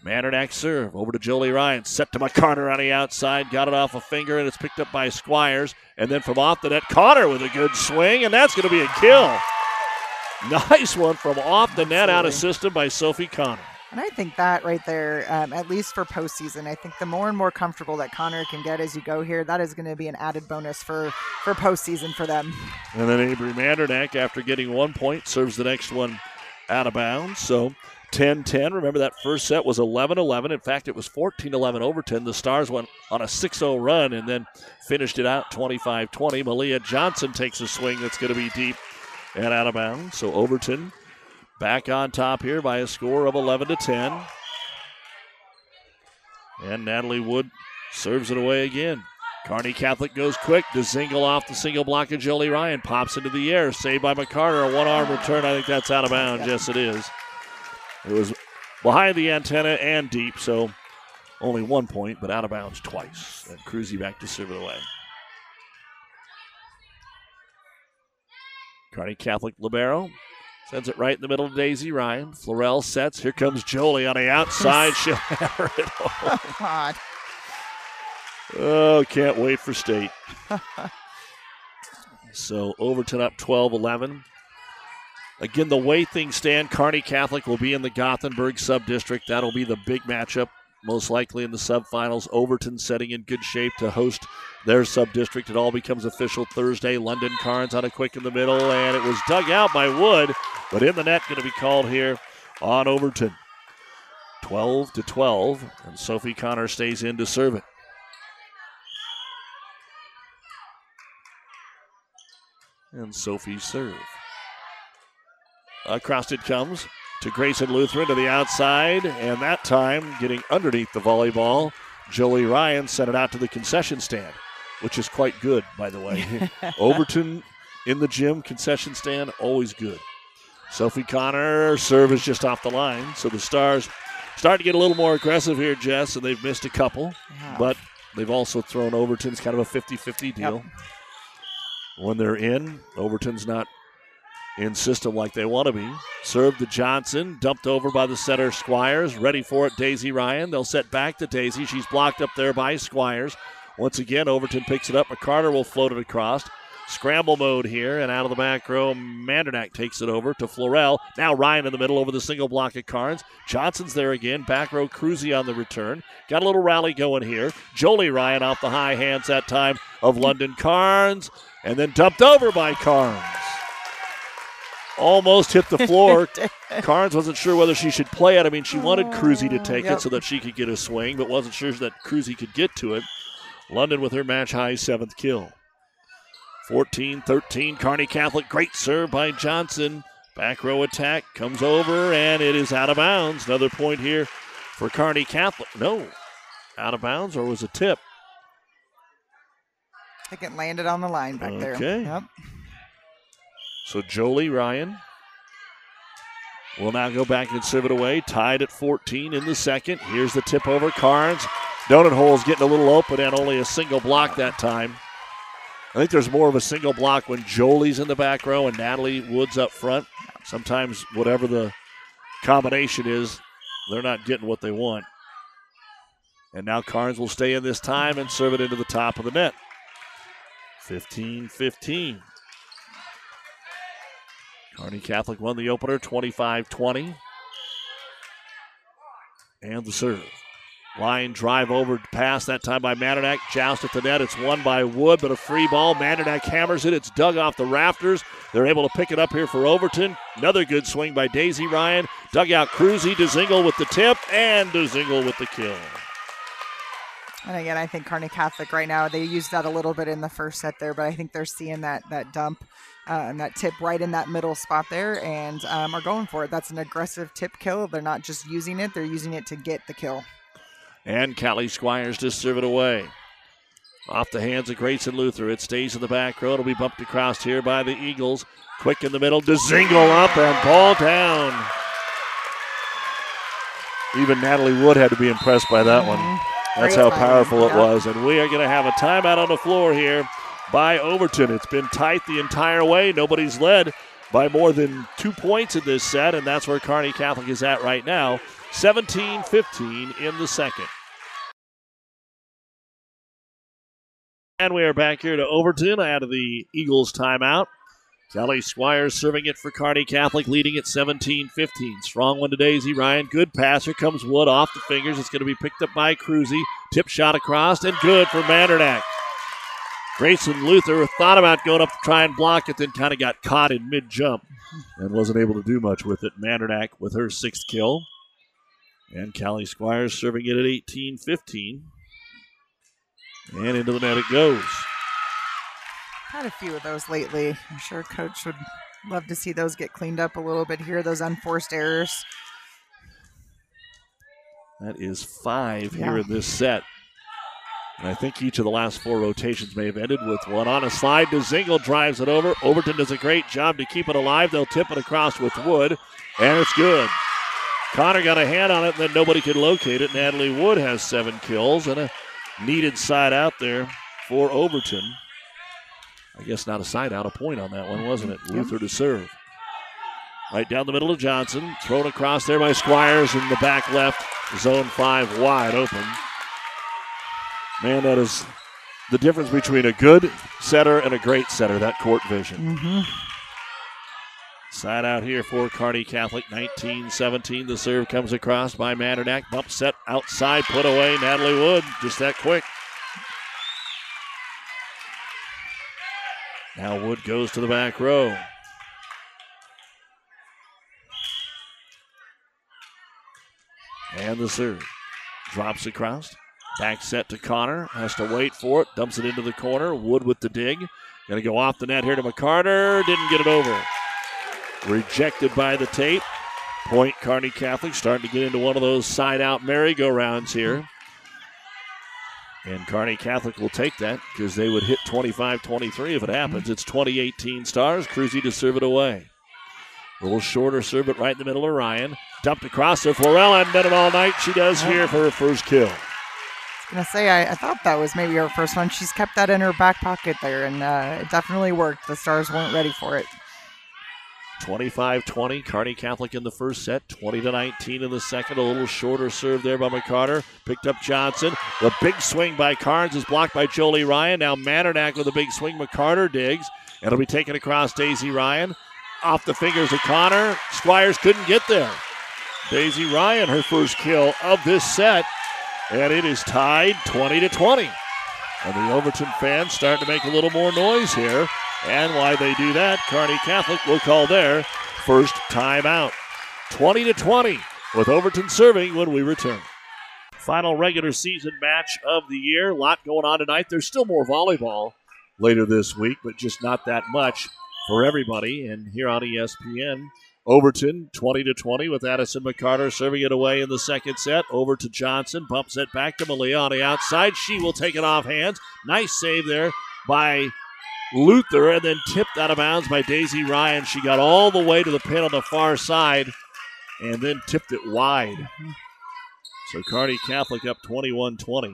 Mandernach serve over to Jolie Ryan. Set to McCarter on the outside. Got it off a finger, and it's picked up by Squires. And then from off the net, Connor with a good swing, and that's going to be a kill. Nice one from off the net out of system by Sophie Connor. And I think that right there, um, at least for postseason, I think the more and more comfortable that Connor can get as you go here, that is going to be an added bonus for for postseason for them. And then Avery Mandernack, after getting one point, serves the next one out of bounds. So 10 10. Remember that first set was 11 11. In fact, it was 14 11 Overton. The Stars went on a 6 0 run and then finished it out 25 20. Malia Johnson takes a swing that's going to be deep and out of bounds. So Overton back on top here by a score of 11 to 10. And Natalie Wood serves it away again. Kearney Catholic goes quick. DeZingle off the single block of Jolie Ryan. Pops into the air. Saved by McCarter. A one arm return. I think that's out of bounds. Yes, it is. It was behind the antenna and deep, so only one point, but out of bounds twice. And Cruzy back to serve it away. Kearney Catholic Libero sends it right in the middle to Daisy Ryan. Florell sets. Here comes Jolie on the outside. She'll hammer it home. Oh, God. Oh, can't wait for state. so Overton up 12 11. Again, the way things stand, Kearney Catholic will be in the Gothenburg sub district. That'll be the big matchup, most likely in the sub finals. Overton setting in good shape to host their sub district. It all becomes official Thursday. London Carnes on a quick in the middle, and it was dug out by Wood, but in the net going to be called here on Overton. 12 to 12, and Sophie Connor stays in to serve it. And Sophie serve. Across it comes to Grayson Lutheran to the outside, and that time getting underneath the volleyball. Jolie Ryan sent it out to the concession stand, which is quite good, by the way. Overton in the gym, concession stand, always good. Sophie Connor, serve is just off the line. So the Stars starting to get a little more aggressive here, Jess, and they've missed a couple, Yeah. but they've also thrown Overton's kind of a 50 50 deal. When they're in, Overton's not in system like they want to be. Served to Johnson, dumped over by the setter Squires. Ready for it, Daisy Ryan. They'll set back to Daisy. She's blocked up there by Squires. Once again, Overton picks it up. McCarter will float it across. Scramble mode here, and out of the back row, Mandernack takes it over to Florell. Now Ryan in the middle over the single block of Carnes. Johnson's there again. Back row, Cruzy on the return. Got a little rally going here. Jolie Ryan off the high hands that time of London Carnes, and then dumped over by Carnes. Almost hit the floor. Carnes wasn't sure whether she should play it. I mean, she wanted Cruzy to oh, take Yep. it so that she could get a swing, but wasn't sure that Cruzy could get to it. London with her match high seventh kill. 14 13. Kearney Catholic. Great serve by Johnson. Back row attack comes over, and it is out of bounds. Another point here for Kearney Catholic. No, out of bounds, or was a tip? I think it landed on the line back there. Okay. Yep. So Jolie Ryan will now go back and serve it away. Tied at 14 in the second. Here's the tip over. Carnes. Donut hole's getting a little open and only a single block that time. I think there's more of a single block when Jolie's in the back row and Natalie Woods up front. Sometimes, whatever the combination is, they're not getting what they want. And now Carnes will stay in this time and serve it into the top of the net. 15 15. Kearney Catholic won the opener 25 20. And the serve. Line drive over pass that time by Mandernack. Joust at the net. It's won by Wood, but a free ball. Mandernack hammers it. It's dug off the rafters. They're able to pick it up here for Overton. Another good swing by Daisy Ryan. Dug out Cruzy. DeZingle with the tip, and DeZingle with the kill. And again, I think Kearney Catholic right now they used that a little bit in the first set there, but I think they're seeing that that dump and that tip right in that middle spot there, and um, are going for it. That's an aggressive tip kill. They're not just using it; they're using it to get the kill. And Callie Squires to serve it away. Off the hands of Grayson Luther. It stays in the back row. It'll be bumped across here by the Eagles. Quick in the middle. DeZingle up and ball down. Even Natalie Wood had to be impressed by that one. That's Great how powerful it was. And we are going to have a timeout on the floor here by Overton. It's been tight the entire way. Nobody's led by more than two points in this set, and that's where Kearney Catholic is at right now. 17 15 in the second. And we are back here to Overton out of the Eagles timeout. Kelly Squires serving it for Kearney Catholic, leading at 17 15. Strong one to Daisy Ryan. Good passer. Comes Wood off the fingers. It's going to be picked up by Cruzy. Tip shot across and good for Mandernack. Grayson Luther thought about going up to try and block it, then kind of got caught in mid jump and wasn't able to do much with it. Mandernack with her sixth kill. And Callie Squires serving it at 18 15. And into the net it goes. Had a few of those lately. I'm sure Coach would love to see those get cleaned up a little bit here, those unforced errors. That is five Yeah. here in this set. And I think each of the last four rotations may have ended with one on a slide to Zingle, drives it over. Overton does a great job to keep it alive. They'll tip it across with Wood, and it's good. Connor got a hand on it, and then nobody could locate it. Natalie Wood has seven kills and a needed side out there for Overton. I guess not a side out, a point on that one, wasn't it? Luther to serve. Right down the middle of Johnson. Thrown across there by Squires in the back left. Zone five wide open. Man, that is the difference between a good setter and a great setter, that court vision. Mm-hmm. Side out here for Kearney Catholic, 19 17. The serve comes across by Mandernack. Bump set outside, put away. Natalie Wood, just that quick. Now Wood goes to the back row. And the serve. Drops across. Back set to Connor. Has to wait for it. Dumps it into the corner. Wood with the dig. Going to go off the net here to McCarter. Didn't get it over. Rejected by the tape. Point Kearney Catholic starting to get into one of those side out merry-go-rounds here. And Kearney Catholic will take that because they would hit 25 23 if it happens. It's 2018 Stars. Cruzy to serve it away. A little shorter serve it right in the middle of Ryan. Dumped across there. Florella hadn't done it all night. She does here for her first kill. Gonna say I, I thought that was maybe her first one. She's kept that in her back pocket there, and uh, it definitely worked. The Stars weren't ready for it. 25 20. Kearney Catholic in the first set. 20 to 19 in the second. A little shorter serve there by McCarter. Picked up Johnson. The big swing by Carnes is blocked by Jolie Ryan. Now Mandernack with a big swing. McCarter digs. It'll be taken across Daisy Ryan. Off the fingers of Connor. Squires couldn't get there. Daisy Ryan, her first kill of this set. And it is tied 20 to 20. And the Overton fans starting to make a little more noise here. And why they do that, Kearney Catholic will call their first timeout. 20 to 20 with Overton serving when we return. Final regular season match of the year. A lot going on tonight. There's still more volleyball later this week, but just not that much for everybody. And here on ESPN, Overton 20 to 20 with Addison McCarter serving it away in the second set. Over to Johnson, bumps it back to Malia on the outside. She will take it off hands. Nice save there by Luther, and then tipped out of bounds by Daisy Ryan. She got all the way to the pin on the far side, and then tipped it wide. So Kearney Catholic up 21-20.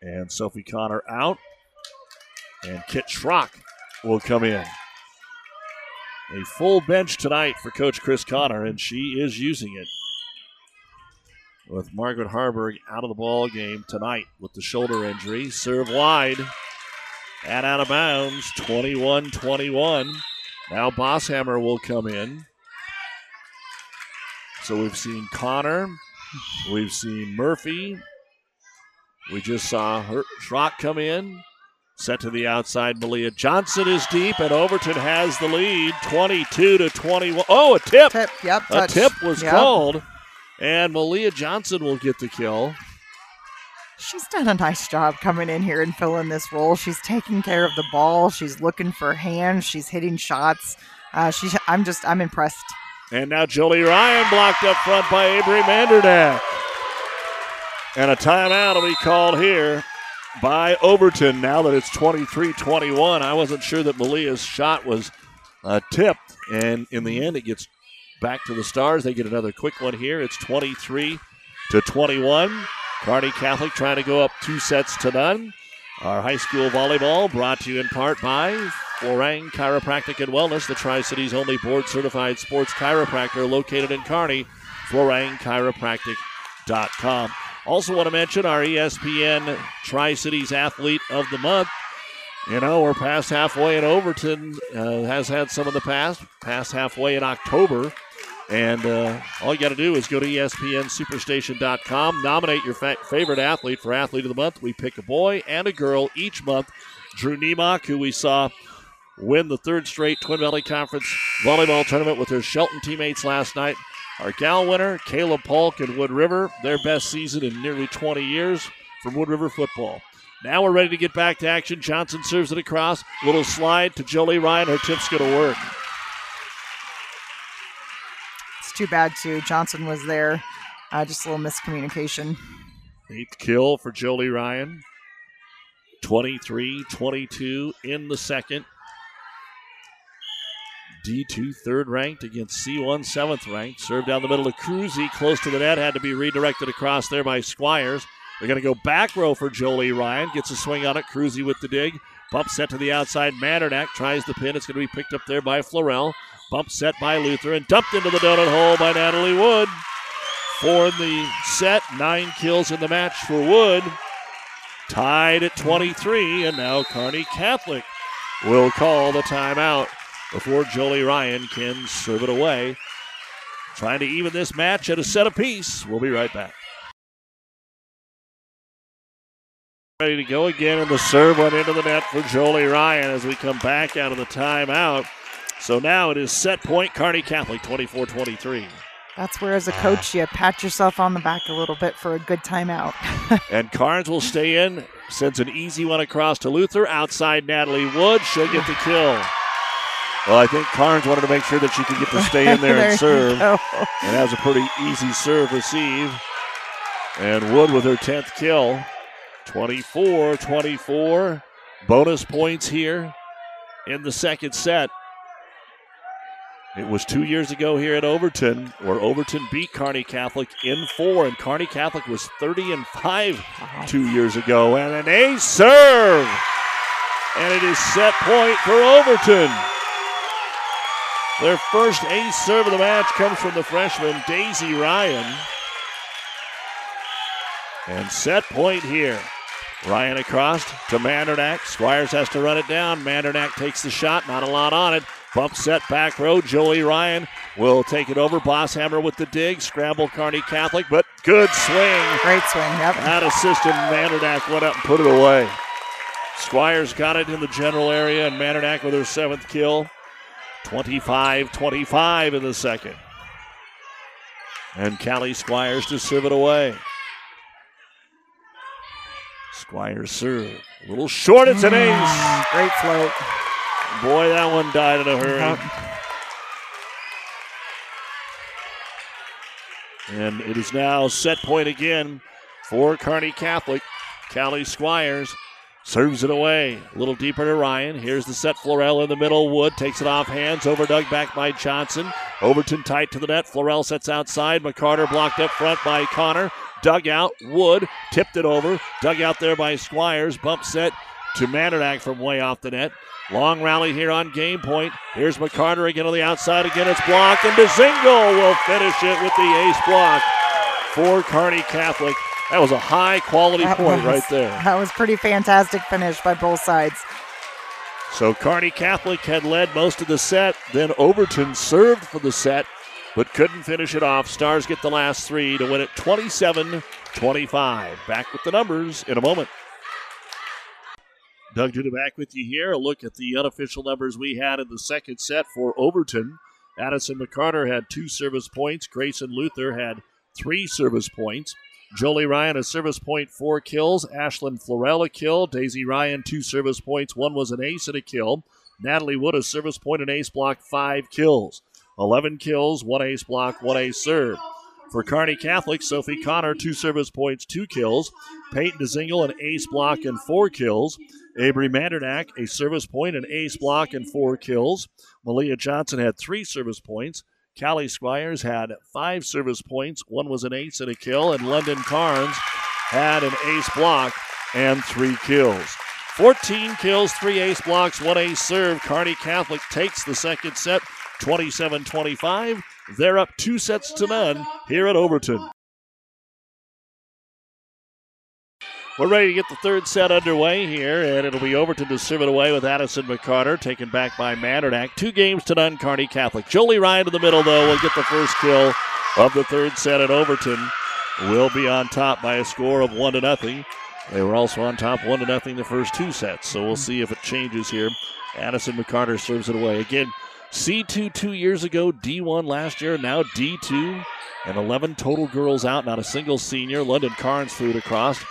And Sophie Connor out. And Kit Schrock will come in. A full bench tonight for Coach Chris Connor, and she is using it. With Margaret Harburg out of the ball game tonight with the shoulder injury. Serve wide and out of bounds, 21 21. Now Bosshammer will come in. So we've seen Connor, we've seen Murphy. We just saw her Schrock come in. Set to the outside, Malia Johnson is deep, and Overton has the lead, 22 to 21. Oh, a tip! Tip, yep, A touch. tip was Yep. called, and Malia Johnson will get the kill. She's done a nice job coming in here and filling this role. She's taking care of the ball. She's looking for hands. She's hitting shots. Uh, she's. I'm just. I'm impressed. And now Jolie Ryan blocked up front by Avery Mandernack. And a timeout will be called here by Overton now that it's 23 21. I wasn't sure that Malia's shot was uh, tipped. And in the end, it gets back to the Stars. They get another quick one here. It's 23 to 21. Kearney Catholic trying to go up two sets to none. Our high school volleyball brought to you in part by Florang Chiropractic and Wellness, the Tri Cities only board certified sports chiropractor located in Kearney. FlorangChiropractic.com. Also, want to mention our ESPN Tri Cities Athlete of the Month. You know, we're past halfway in Overton. Uh, has had some in the past. Past halfway in October. And uh, all you got to do is go to ESPNSuperstation.com, nominate your fa- favorite athlete for Athlete of the Month. We pick a boy and a girl each month. Drew Nemok, who we saw win the third straight Twin Valley Conference volleyball tournament with her Shelton teammates last night. Our gal winner, Caleb Polk and Wood River, their best season in nearly 20 years from Wood River football. Now we're ready to get back to action. Johnson serves it across. Little slide to Jolie Ryan. Her tip's going to work. It's too bad, too. Johnson was there. Uh, just a little miscommunication. Eighth kill for Jolie Ryan. 23 22 in the second. D2 third ranked against C1 seventh ranked. Served down the middle to Cruzy, close to the net, had to be redirected across there by Squires. They're going to go back row for Jolie Ryan. Gets a swing on it. Cruzy with the dig. Bump set to the outside. Mandernack tries the pin. It's going to be picked up there by Florell. Bump set by Luther and dumped into the donut hole by Natalie Wood. Four in the set, nine kills in the match for Wood. Tied at 23, and now Kearney Catholic will call the timeout before Jolie Ryan can serve it away. Trying to even this match at a set apiece. We'll be right back. Ready to go again, and the serve went into the net for Jolie Ryan as we come back out of the timeout. So now it is set point Kearney Catholic 24 23. That's where, as a coach, you pat yourself on the back a little bit for a good timeout. and Carnes will stay in, sends an easy one across to Luther. Outside Natalie Wood. She'll get the kill. Well, I think Carnes wanted to make sure that she could get to stay in there, there and serve. And has a pretty easy serve receive. And Wood with her 10th kill. 24 24. Bonus points here in the second set. It was two years ago here at Overton, where Overton beat Kearney Catholic in four, and Kearney Catholic was 30 and 5 two years ago. And an ace serve! And it is set point for Overton. Their first ace serve of the match comes from the freshman Daisy Ryan. And set point here. Ryan across to Mandernack. Squires has to run it down. Mandernack takes the shot, not a lot on it. Bump set back row. Jolie Ryan will take it over. Bosshammer with the dig. Scramble Kearney Catholic, but good swing. Great swing, yep. That assistant Mandernack went up and put it away. Squires got it in the general area, and Mandernack with her seventh kill. 25 25 in the second. And Callie Squires to serve it away. Squires serve. A little short, it's an ace. Mm, great float. Boy, that one died in a hurry. Yep. And it is now set point again for Kearney Catholic. Callie Squires serves it away. A little deeper to Ryan. Here's the set. Florell in the middle. Wood takes it off hands. Overdug back by Johnson. Overton tight to the net. Florell sets outside. McCarter blocked up front by Connor. Dug out. Wood tipped it over. Dug out there by Squires. Bump set to Mandernack from way off the net. Long rally here on game point. Here's McCarter again on the outside. Again, it's blocked, and DeZingle will finish it with the ace block for Kearney Catholic. That was a high quality That point was- right there. That was pretty fantastic finish by both sides. So Kearney Catholic had led most of the set. Then Overton served for the set, but couldn't finish it off. Stars get the last three to win it 27 25. Back with the numbers in a moment. Doug Duda back with you here. A look at the unofficial numbers we had in the second set for Overton. Addison McCarter had two service points. Grayson Luther had three service points. Jolie Ryan, a service point, four kills. Ashlyn Florell, a kill. Daisy Ryan, two service points. One was an ace and a kill. Natalie Wood, a service point, an ace block, five kills. 11 kills, one ace block, one ace serve. For Kearney Catholic, Sophie Connor, two service points, two kills. Peyton DeZingle, an ace block and four kills. Avery Mandernack, a service point, an ace block, and four kills. Malia Johnson had three service points. Callie Squires had five service points. One was an ace and a kill. And London Carnes had an ace block and three kills. 14 kills, three ace blocks, one ace serve. Kearney Catholic takes the second set 27 25. They're up two sets to none here at Overton. We're ready to get the third set underway here, and it'll be Overton to serve it away with Addison McCarter, taken back by Mandernack. Two games to none, Kearney Catholic. Jolie Ryan in the middle, though, will get the first kill of the third set at Overton. Will be on top by a score of one to nothing. They were also on top one to nothing the first two sets, so we'll see if it changes here. Addison McCarter serves it away again. C2 two years ago, D1 last year, now D2, and 11 total girls out, not a single senior. London Carnes food across.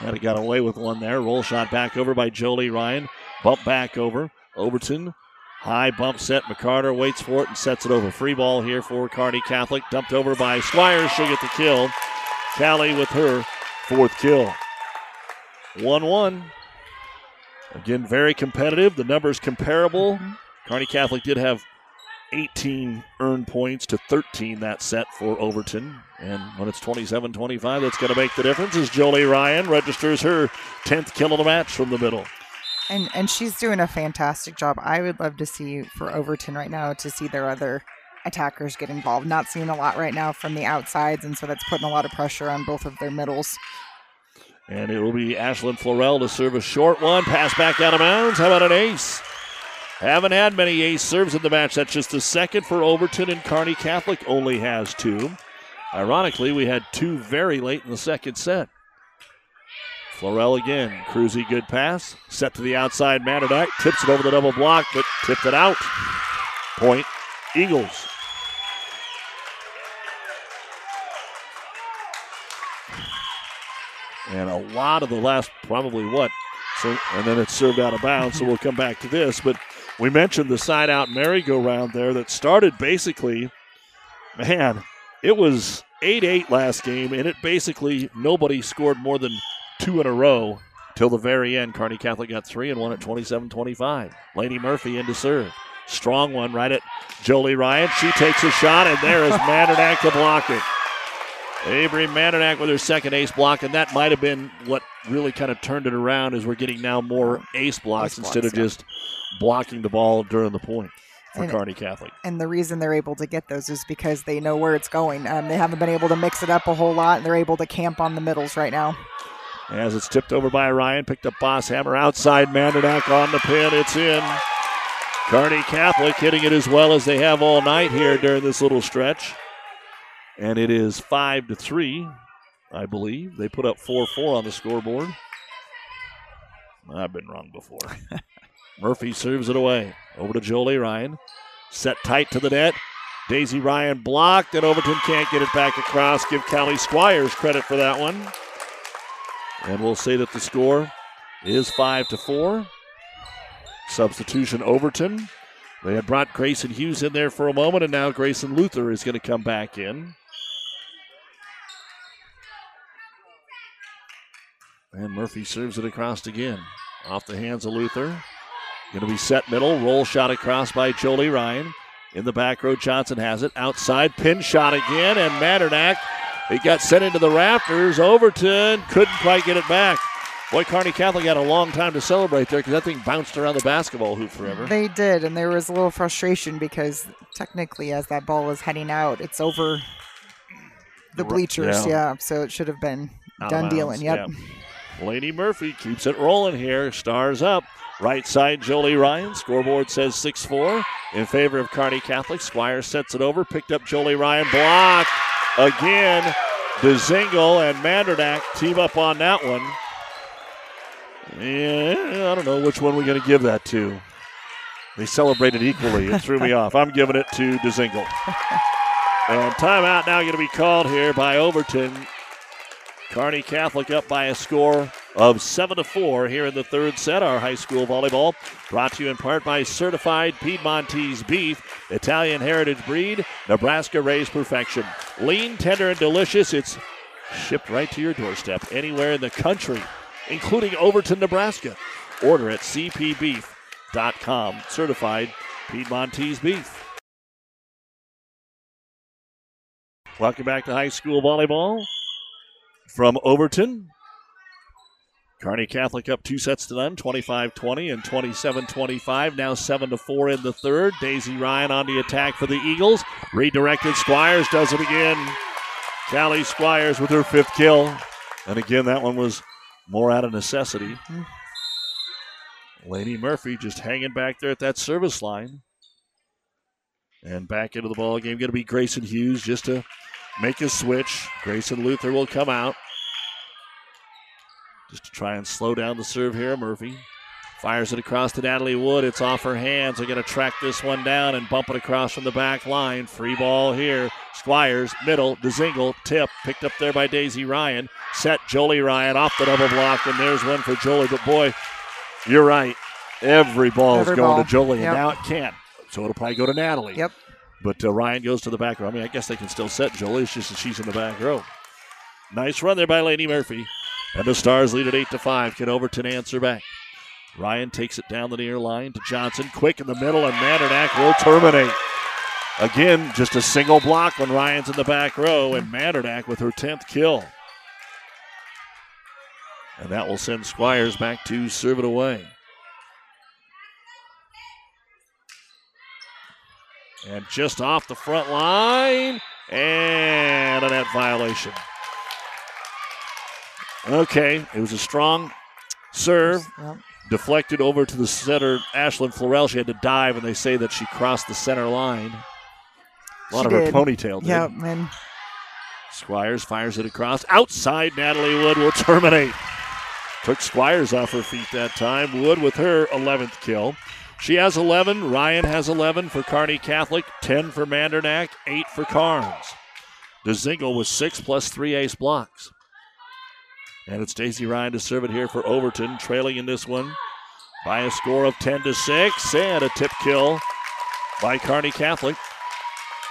And he got away with one there. Roll shot back over by Jolie Ryan. Bump back over. Overton. High bump set. McCarter waits for it and sets it over. Free ball here for Kearney Catholic. Dumped over by Squires. She'll get the kill. Callie with her fourth kill. 1 1. Again, very competitive. The numbers comparable. Mm-hmm. Kearney Catholic did have 18 earned points to 13 that set for Overton. And when it's 27 25, that's going to make the difference as Jolie Ryan registers her 10th kill of the match from the middle. And, and she's doing a fantastic job. I would love to see for Overton right now to see their other attackers get involved. Not seeing a lot right now from the outsides, and so that's putting a lot of pressure on both of their middles. And it will be Ashlyn Florell to serve a short one. Pass back out of bounds. How about an ace? Haven't had many ace serves in the match. That's just the second for Overton, and Kearney Catholic only has two. Ironically, we had two very late in the second set. Florell again. Cruzy, good pass. Set to the outside. Mandernack tips it over the double block, but tipped it out. Point, Eagles. And a lot of the last, probably what? So, and then it's served out of bounds, so we'll come back to this. But we mentioned the side out merry-go-round there that started basically, man, it was 8 8 last game, and it basically nobody scored more than two in a row till the very end. Kearney Catholic got three and won at 27 25. Laney Murphy in to serve. Strong one right at Jolie Ryan. She takes a shot, and there is Mandernack to block it. Avery Mandernack with her second ace block, and that might have been what really kind of turned it around as we're getting now more ace blocks, ace blocks instead of yeah. just blocking the ball during the point for and, Kearney Catholic. And the reason they're able to get those is because they know where it's going. Um, they haven't been able to mix it up a whole lot, and they're able to camp on the middles right now. As it's tipped over by Ryan, picked up Bosshammer outside, Mandernack on the pin. It's in. Kearney Catholic hitting it as well as they have all night here during this little stretch. And it is 5 to 3, I believe. They put up 4 4 on the scoreboard. I've been wrong before. Murphy serves it away. Over to Jolie Ryan. Set tight to the net. Daisy Ryan blocked, and Overton can't get it back across. Give Callie Squires credit for that one. And we'll say that the score is 5 to 4. Substitution Overton. They had brought Grayson Hughes in there for a moment, and now Grayson Luther is going to come back in. And Murphy serves it across again. Off the hands of Luther. Going to be set middle. Roll shot across by Jolie Ryan. In the back row, Johnson has it. Outside, pin shot again, and Mandernack. He got sent into the rafters. Overton couldn't quite get it back. Boy, Kearney Catholic had a long time to celebrate there because that thing bounced around the basketball hoop forever. They did, and there was a little frustration because technically, as that ball was heading out, it's over the bleachers. Yeah, yeah so it should have been Out done dealing. Yep. Yeah. Laney Murphy keeps it rolling here. Stars up. Right side, Jolie Ryan. Scoreboard says 6 4 in favor of Kearney Catholic. Squire sets it over. Picked up Jolie Ryan. Blocked again. DeZingle and Mandernack team up on that one. Yeah, I don't know which one we're going to give that to. They celebrated equally. It threw me off. I'm giving it to DeZingle. and timeout now going to be called here by Overton. Kearney Catholic up by a score of 7 to 4 here in the third set. Our high school volleyball brought to you in part by certified Piedmontese beef, Italian heritage breed, Nebraska raised perfection. Lean, tender, and delicious. It's shipped right to your doorstep anywhere in the country, including Overton, Nebraska. Order at cpbeef.com. Certified Piedmontese beef. Welcome back to high school volleyball from Overton. Kearney Catholic up two sets to none, 25 20 and 27 25. Now 7 to 4 in the third. Daisy Ryan on the attack for the Eagles. Redirected Squires does it again. Callie Squires with her fifth kill. And again, that one was more out of necessity. Laney Murphy just hanging back there at that service line. And back into the ball game, going to be Grayson Hughes just to make a switch. Grayson Luther will come out. Just to try and slow down the serve here, Murphy. Fires it across to Natalie Wood. It's off her hands. They're going to track this one down and bump it across from the back line. Free ball here. Squires, middle, DeZingle, tip, picked up there by Daisy Ryan. Set Jolie Ryan off the double block, and there's one for Jolie. But boy, you're right. Every ball Every is going ball. to Jolie, and now it can't. So it'll probably go to Natalie. Yep. But uh, Ryan goes to the back row. I mean, I guess they can still set Jolie. It's just that she's in the back row. Nice run there by Laney Murphy. And the Stars lead at 8 to 5. Can Overton answer back? Ryan takes it down the near line to Johnson. Quick in the middle, and Mandernack will terminate. Again, just a single block when Ryan's in the back row, and Mandernack with her 10th kill. And that will send Squires back to serve it away. And just off the front line, and a net violation. Okay, it was a strong serve, Yep. deflected over to the center. Ashlyn Florell, she had to dive, and they say that she crossed the center line. A lot She of her ponytail did. Yep. And Squires fires it across. Outside, Natalie Wood will terminate. Took Squires off her feet that time. Wood with her 11th kill. She has 11. Ryan has 11 for Kearney Catholic, 10 for Mandernack, 8 for Carnes. DeZingle with 6 plus 3 ace blocks. And it's Daisy Ryan to serve it here for Overton, trailing in this one by a score of 10 to 6 and a tip kill by Kearney Catholic.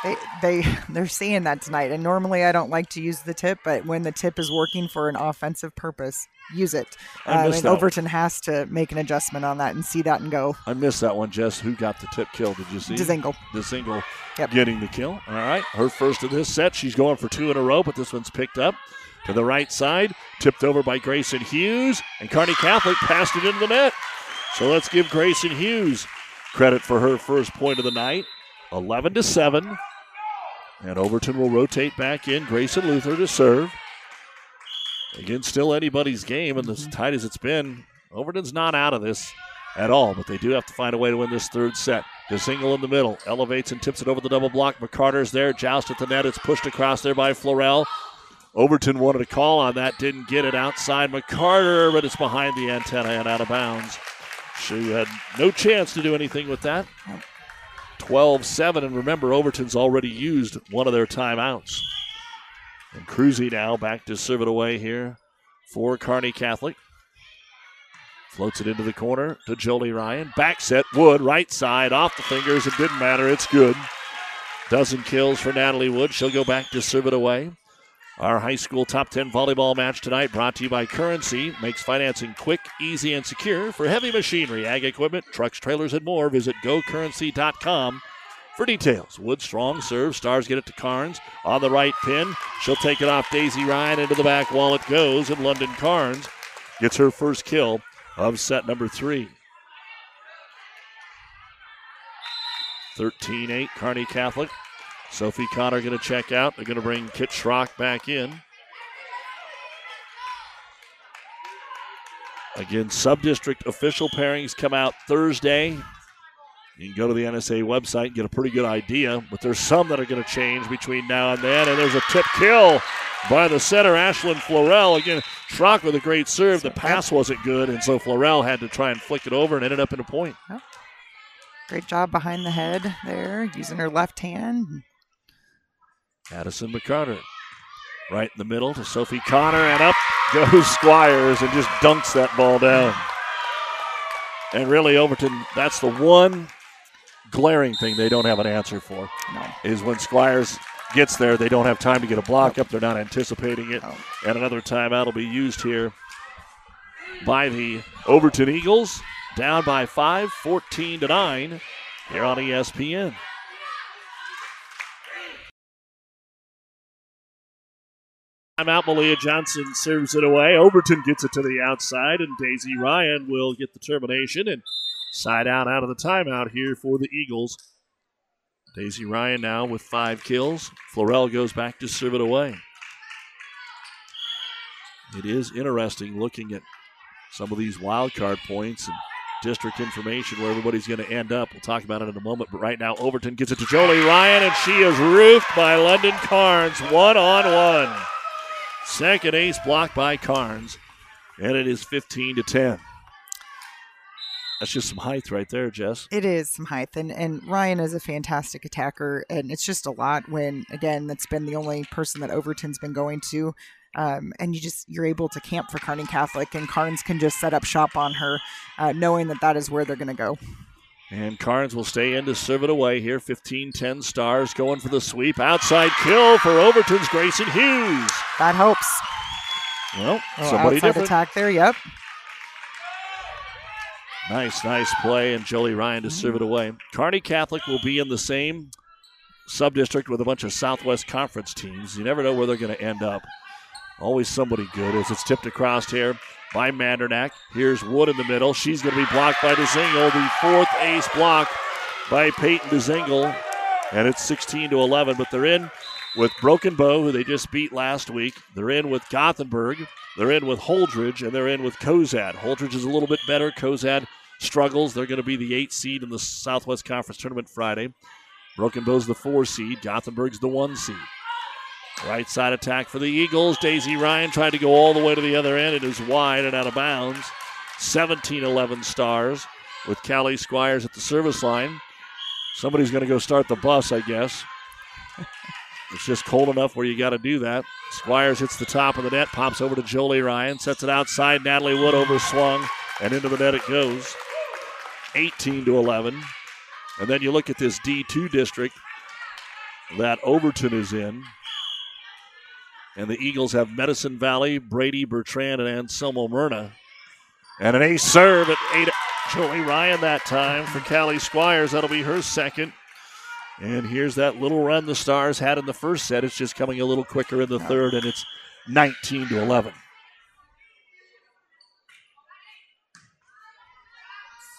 they they they're seeing that tonight. And normally I don't like to use the tip, but when the tip is working for an offensive purpose, use it. I Um, missed and that. Overton has to make an adjustment on that and see that and go. I missed that one, Jess. Who got the tip kill? Did you see? Dezingle. DeZingle Yep. getting the kill. All right. Her first of this set. She's going for two in a row, but this one's picked up to the right side. Tipped over by Grayson Hughes. And Kearney Catholic passed it into the net. So let's give Grayson Hughes credit for her first point of the night. 11 to 7. And Overton will rotate back in. Grayson Luther to serve. Again, still anybody's game, and as tight as it's been, Overton's not out of this at all, but they do have to find a way to win this third set. The single in the middle, elevates and tips it over the double block. McCarter's there, joust at the net. It's pushed across there by Florell. Overton wanted a call on that, didn't get it outside McCarter, but it's behind the antenna and out of bounds. She had no chance to do anything with that. 12 7, and remember, Overton's already used one of their timeouts. And Cruzy now back to serve it away here for Kearney Catholic. Floats it into the corner to Jolie Ryan. Back set, Wood, right side, off the fingers. It didn't matter. It's good. Dozen kills for Natalie Wood. She'll go back to serve it away. Our high school top 10 volleyball match tonight brought to you by Currency. Makes financing quick, easy, and secure for heavy machinery, ag equipment, trucks, trailers, and more. Visit gocurrency.com for details. Wood strong serve. Stars get it to Carnes on the right pin. She'll take it off Daisy Ryan into the back wall. It goes, and London Carnes gets her first kill of set number three. 13 8, Kearney Catholic. Sophie Connor going to check out. They're going to bring Kit Schrock back in. Again, sub district official pairings come out Thursday. You can go to the NSA website and get a pretty good idea, but there's some that are going to change between now and then. And there's a tip kill by the center, Ashlyn Florell. Again, Schrock with a great serve. The pass wasn't good, and so Florell had to try and flick it over and ended up in a point. Great job behind the head there, using her left hand. Addison McCarter right in the middle to Sophie Connor, and up goes Squires and just dunks that ball down. And really, Overton, that's the one glaring thing they don't have an answer for No. is when Squires gets there, they don't have time to get a block up. They're not anticipating it. No. And another timeout will be used here by the Overton Eagles, down by five, 14 to 9, here on ESPN. Timeout, Malia Johnson serves it away. Overton gets it to the outside, and Daisy Ryan will get the termination and side out out of the timeout here for the Eagles. Daisy Ryan now with five kills. Florell goes back to serve it away. It is interesting looking at some of these wild card points and district information where everybody's going to end up. We'll talk about it in a moment. But right now, Overton gets it to Jolie Ryan, and she is roofed by London Carnes one on one. Second ace blocked by Carnes, and it is 15 to 10. That's just some height right there, Jess. It is some height, and, and Ryan is a fantastic attacker, and it's just a lot when again that's been the only person that Overton's been going to, um, and you just you're able to camp for Kearney Catholic, and Carnes can just set up shop on her, uh, knowing that that is where they're going to go. And Carnes will stay in to serve it away here. 15 10 stars going for the sweep. Outside kill for Overton's Grayson Hughes. That helps. Well, somebody outside different. attack there. Yep. Nice, nice play, and Jolie Ryan to serve it away. Kearney Catholic will be in the same sub district with a bunch of Southwest Conference teams. You never know where they're going to end up. Always somebody good as it's tipped across here by Mandernack. Here's Wood in the middle. She's going to be blocked by DeZingle. The fourth ace block by Peyton DeZingle. And it's 16 to 11, but they're in with Broken Bow, who they just beat last week. They're in with Gothenburg. They're in with Holdrege, and they're in with Cozad. Holdrege is a little bit better. Cozad struggles. They're going to be the eight seed in the Southwest Conference Tournament Friday. Broken Bow's the four seed. Gothenburg's the one seed. Right side attack for the Eagles. Daisy Ryan tried to go all the way to the other end. It is wide and out of bounds. 17 11 stars with Callie Squires at the service line. Somebody's going to go start the bus, I guess. it's just cold enough where you got to do that. Squires hits the top of the net, pops over to Jolie Ryan, sets it outside. Natalie Wood overswung, and into the net it goes. 18 to 11. And then you look at this D2 district that Overton is in. And the Eagles have Medicine Valley, Brady, Bertrand, and Anselmo Merna. And an ace serve at eight. Jolie Ryan that time for Callie Squires. That'll be her second. And here's that little run the Stars had in the first set. It's just coming a little quicker in the third, and it's 19 to 11.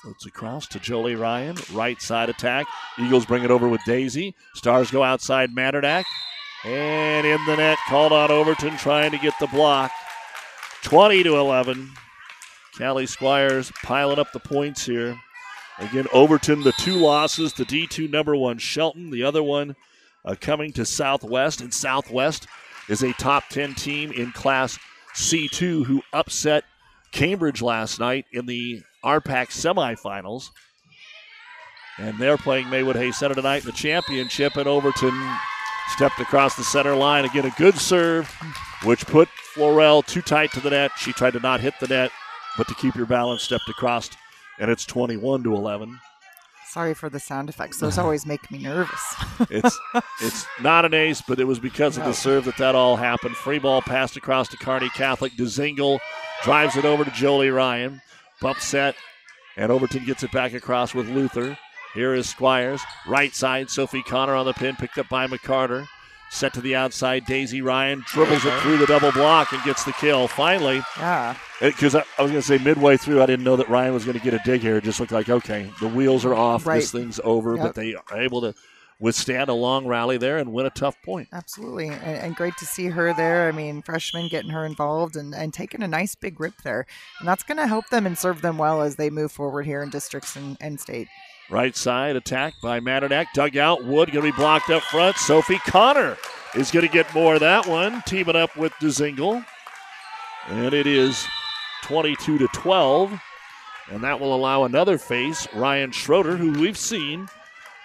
Floats across to Jolie Ryan. Right side attack. Eagles bring it over with Daisy. Stars go outside Mandernack. And in the net, called on Overton trying to get the block. 20 to 11. Callie Squires piling up the points here. Again, Overton, the two losses. The D2 number one, Shelton. The other one uh, coming to Southwest. And Southwest is a top 10 team in Class C2 who upset Cambridge last night in the RPAC semifinals. And they're playing Maywood Hayes Center tonight in the championship. And Overton stepped across the center line. Again, a good serve, which put Florell too tight to the net. She tried to not hit the net, but to keep your balance, stepped across. And it's 21 to 11. Sorry for the sound effects. Those always make me nervous. It's it's not an ace, but it was because of the serve that that all happened. Free ball passed across to Kearney Catholic. DeZingle drives it over to Jolie Ryan. Bump set, and Overton gets it back across with Luther. Here is Squires. Right side, Sophie Connor on the pin, picked up by McCarter. Set to the outside, Daisy Ryan dribbles it uh-huh. through the double block and gets the kill. Finally, yeah. because I, I was going to say midway through, I didn't know that Ryan was going to get a dig here. It just looked like, okay, the wheels are off. Right. This thing's over. Yep. But they are able to withstand a long rally there and win a tough point. Absolutely, and, and great to see her there. I mean, freshman getting her involved and, and taking a nice big rip there, and that's going to help them and serve them well as they move forward here in districts and, and state. Right side attack by Mandernack. Dug out. Wood going to be blocked up front. Sophie Connor is going to get more of that one. Teaming up with DeZingle. And it is 22 to 12. And that will allow another face, Ryan Schroeder, who we've seen,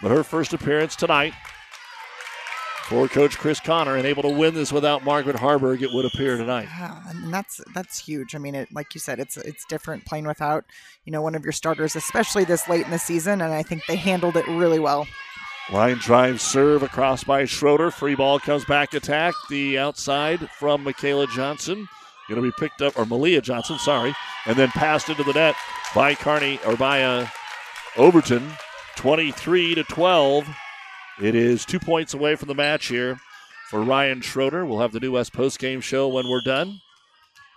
but her first appearance tonight for Coach Chris Connor, and able to win this without Margaret Harburg, it would appear tonight. Yeah, and that's that's huge. I mean, it like you said, it's it's different playing without you know one of your starters, especially this late in the season, and I think they handled it really well. Line drive serve across by Schroeder. Free ball comes back attack. The outside from Michaela Johnson. Going to be picked up, or Malia Johnson, sorry. And then passed into the net by Kearney, or by uh, Overton. 23 to 12. It is two points away from the match here for Ryan Schroeder. We'll have the New West postgame show when we're done.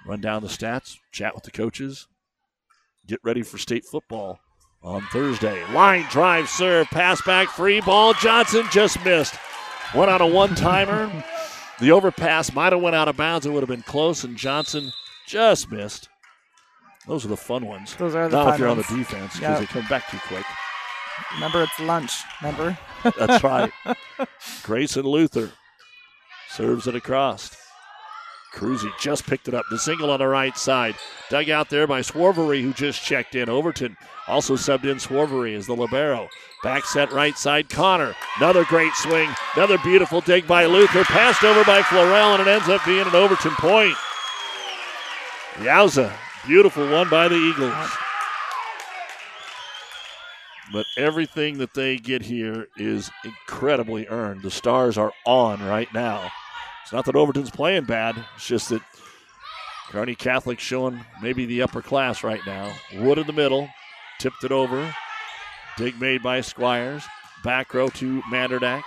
Run down the stats, chat with the coaches, get ready for state football on Thursday. Line drive serve, pass back, free ball. Johnson just missed. Went on a one timer. the overpass might have went out of bounds. It would have been close, and Johnson just missed. Those are the fun ones. Those are the Not fun if you're ones. on the defense because Yep. they come back too quick. Remember, it's lunch. Remember? That's right. Grayson Luther serves it across. Cruzy just picked it up. The single on the right side. Dug out there by Swarvery, who just checked in. Overton also subbed in Swarvery as the Libero. Back set right side. Connor. Another great swing. Another beautiful dig by Luther. Passed over by Florell, and it ends up being an Overton point. Yowza. Beautiful one by the Eagles. But everything that they get here is incredibly earned. The Stars are on right now. It's not that Overton's playing bad. It's just that Kearney Catholic showing maybe the upper class right now. Wood in the middle, tipped it over. Dig made by Squires. Back row to Mandernack.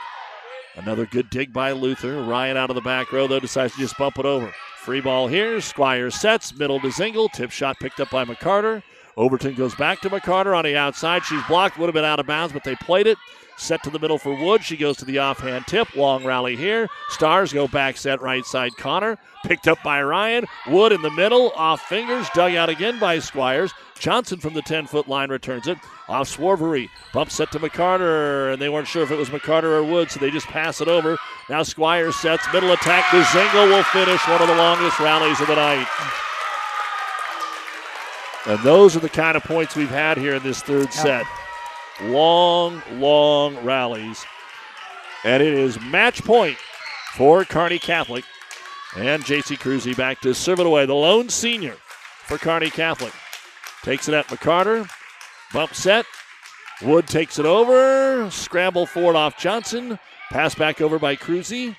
Another good dig by Luther. Ryan out of the back row, though, decides to just bump it over. Free ball here. Squires sets. Middle to Zingle. Tip shot picked up by McCarter. Overton goes back to McCarter on the outside. She's blocked. Would have been out of bounds, but they played it. Set to the middle for Wood. She goes to the offhand tip. Long rally here. Stars go back set right side. Connor picked up by Ryan. Wood in the middle. Off fingers. Dug out again by Squires. Johnson from the 10 foot line returns it. Off Swarvery. Bump set to McCarter. And they weren't sure if it was McCarter or Wood, so they just pass it over. Now Squires sets. Middle attack. Zingle will finish one of the longest rallies of the night. And those are the kind of points we've had here in this third set. Long, long rallies. And it is match point for Kearney Catholic. And J.C. Cruzy back to serve it away. The lone senior for Kearney Catholic. Takes it at McCarter. Bump set. Wood takes it over. Scramble forward off Johnson. Pass back over by Cruzy.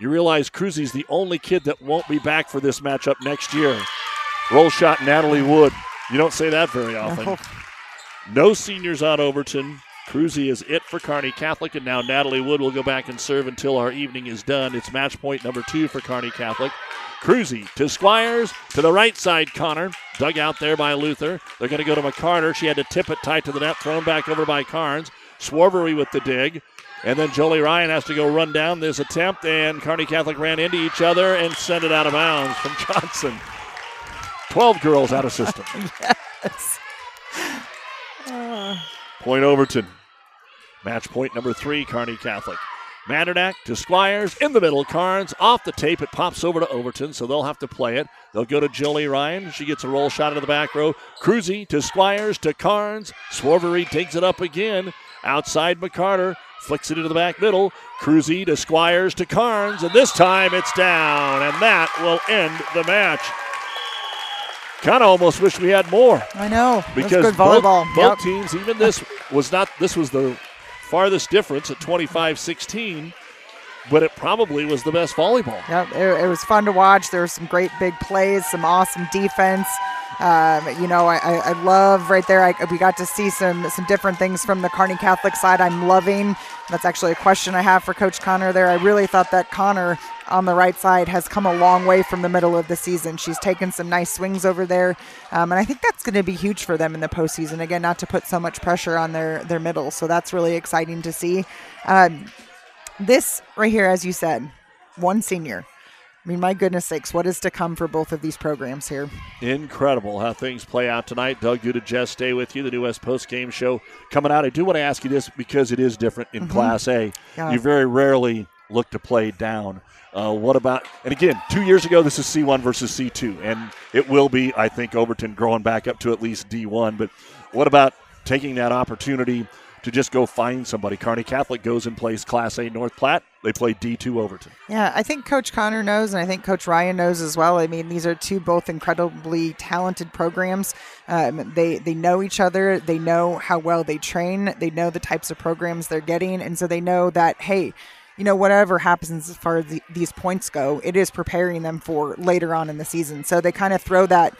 You realize Cruzy's the only kid that won't be back for this matchup next year. Roll shot, Natalie Wood. You don't say that very often. No seniors on Overton. Cruzy is it for Kearney Catholic, and now Natalie Wood will go back and serve until our evening is done. It's match point number two for Kearney Catholic. Cruzy to Squires, to the right side, Connor. Dug out there by Luther. They're going to go to McCarter. She had to tip it tight to the net, thrown back over by Carnes. Swarvery with the dig. And then Jolie Ryan has to go run down this attempt, and Kearney Catholic ran into each other and sent it out of bounds from Johnson. 12 girls out of system. Yes. Uh. Point Overton. Match point number three, Kearney Catholic. Mandernack to Squires in the middle. Carnes off the tape. It pops over to Overton, so they'll have to play it. They'll go to Jolie Ryan. She gets a roll shot into the back row. Cruzy to Squires to Carnes. Swarvery digs it up again. Outside McCarter. Flicks it into the back middle. Cruzy to Squires to Carnes. And this time it's down. And that will end the match. Kind of almost wish we had more I know. Because good both, volleyball. both Yep. teams, even this was not, this was the farthest difference at 25 16, but it probably was the best volleyball. Yep, it, it was fun to watch. There were some great big plays, some awesome defense. Um, you know, I, I, I love right there. I, we got to see some some different things from the Kearney Catholic side. I'm loving. That's actually a question I have for Coach Connor there. I really thought that Connor on the right side has come a long way from the middle of the season. She's taken some nice swings over there, um, and I think that's going to be huge for them in the postseason. Again, not to put so much pressure on their their middle, so that's really exciting to see. Um, this right here, as you said, one senior. I mean, my goodness sakes, what is to come for both of these programs here? Incredible how things play out tonight. Doug Duda, Jess, stay with you. The New West Post Game Show coming out. I do want to ask you this because it is different in Class A. Yeah. You very rarely look to play down. Uh, what about, and again, two years ago, this is C1 versus C2, and it will be, I think, Overton growing back up to at least D1. But what about taking that opportunity to just go find somebody? Kearney Catholic goes and plays Class A North Platte. They play D2 Overton. Yeah, I think Coach Connor knows, and I think Coach Ryan knows as well. I mean, these are two both incredibly talented programs. Um, they they know each other. They know how well they train. They know the types of programs they're getting, and so they know that hey, you know whatever happens as far as the, these points go, it is preparing them for later on in the season. So they kind of throw that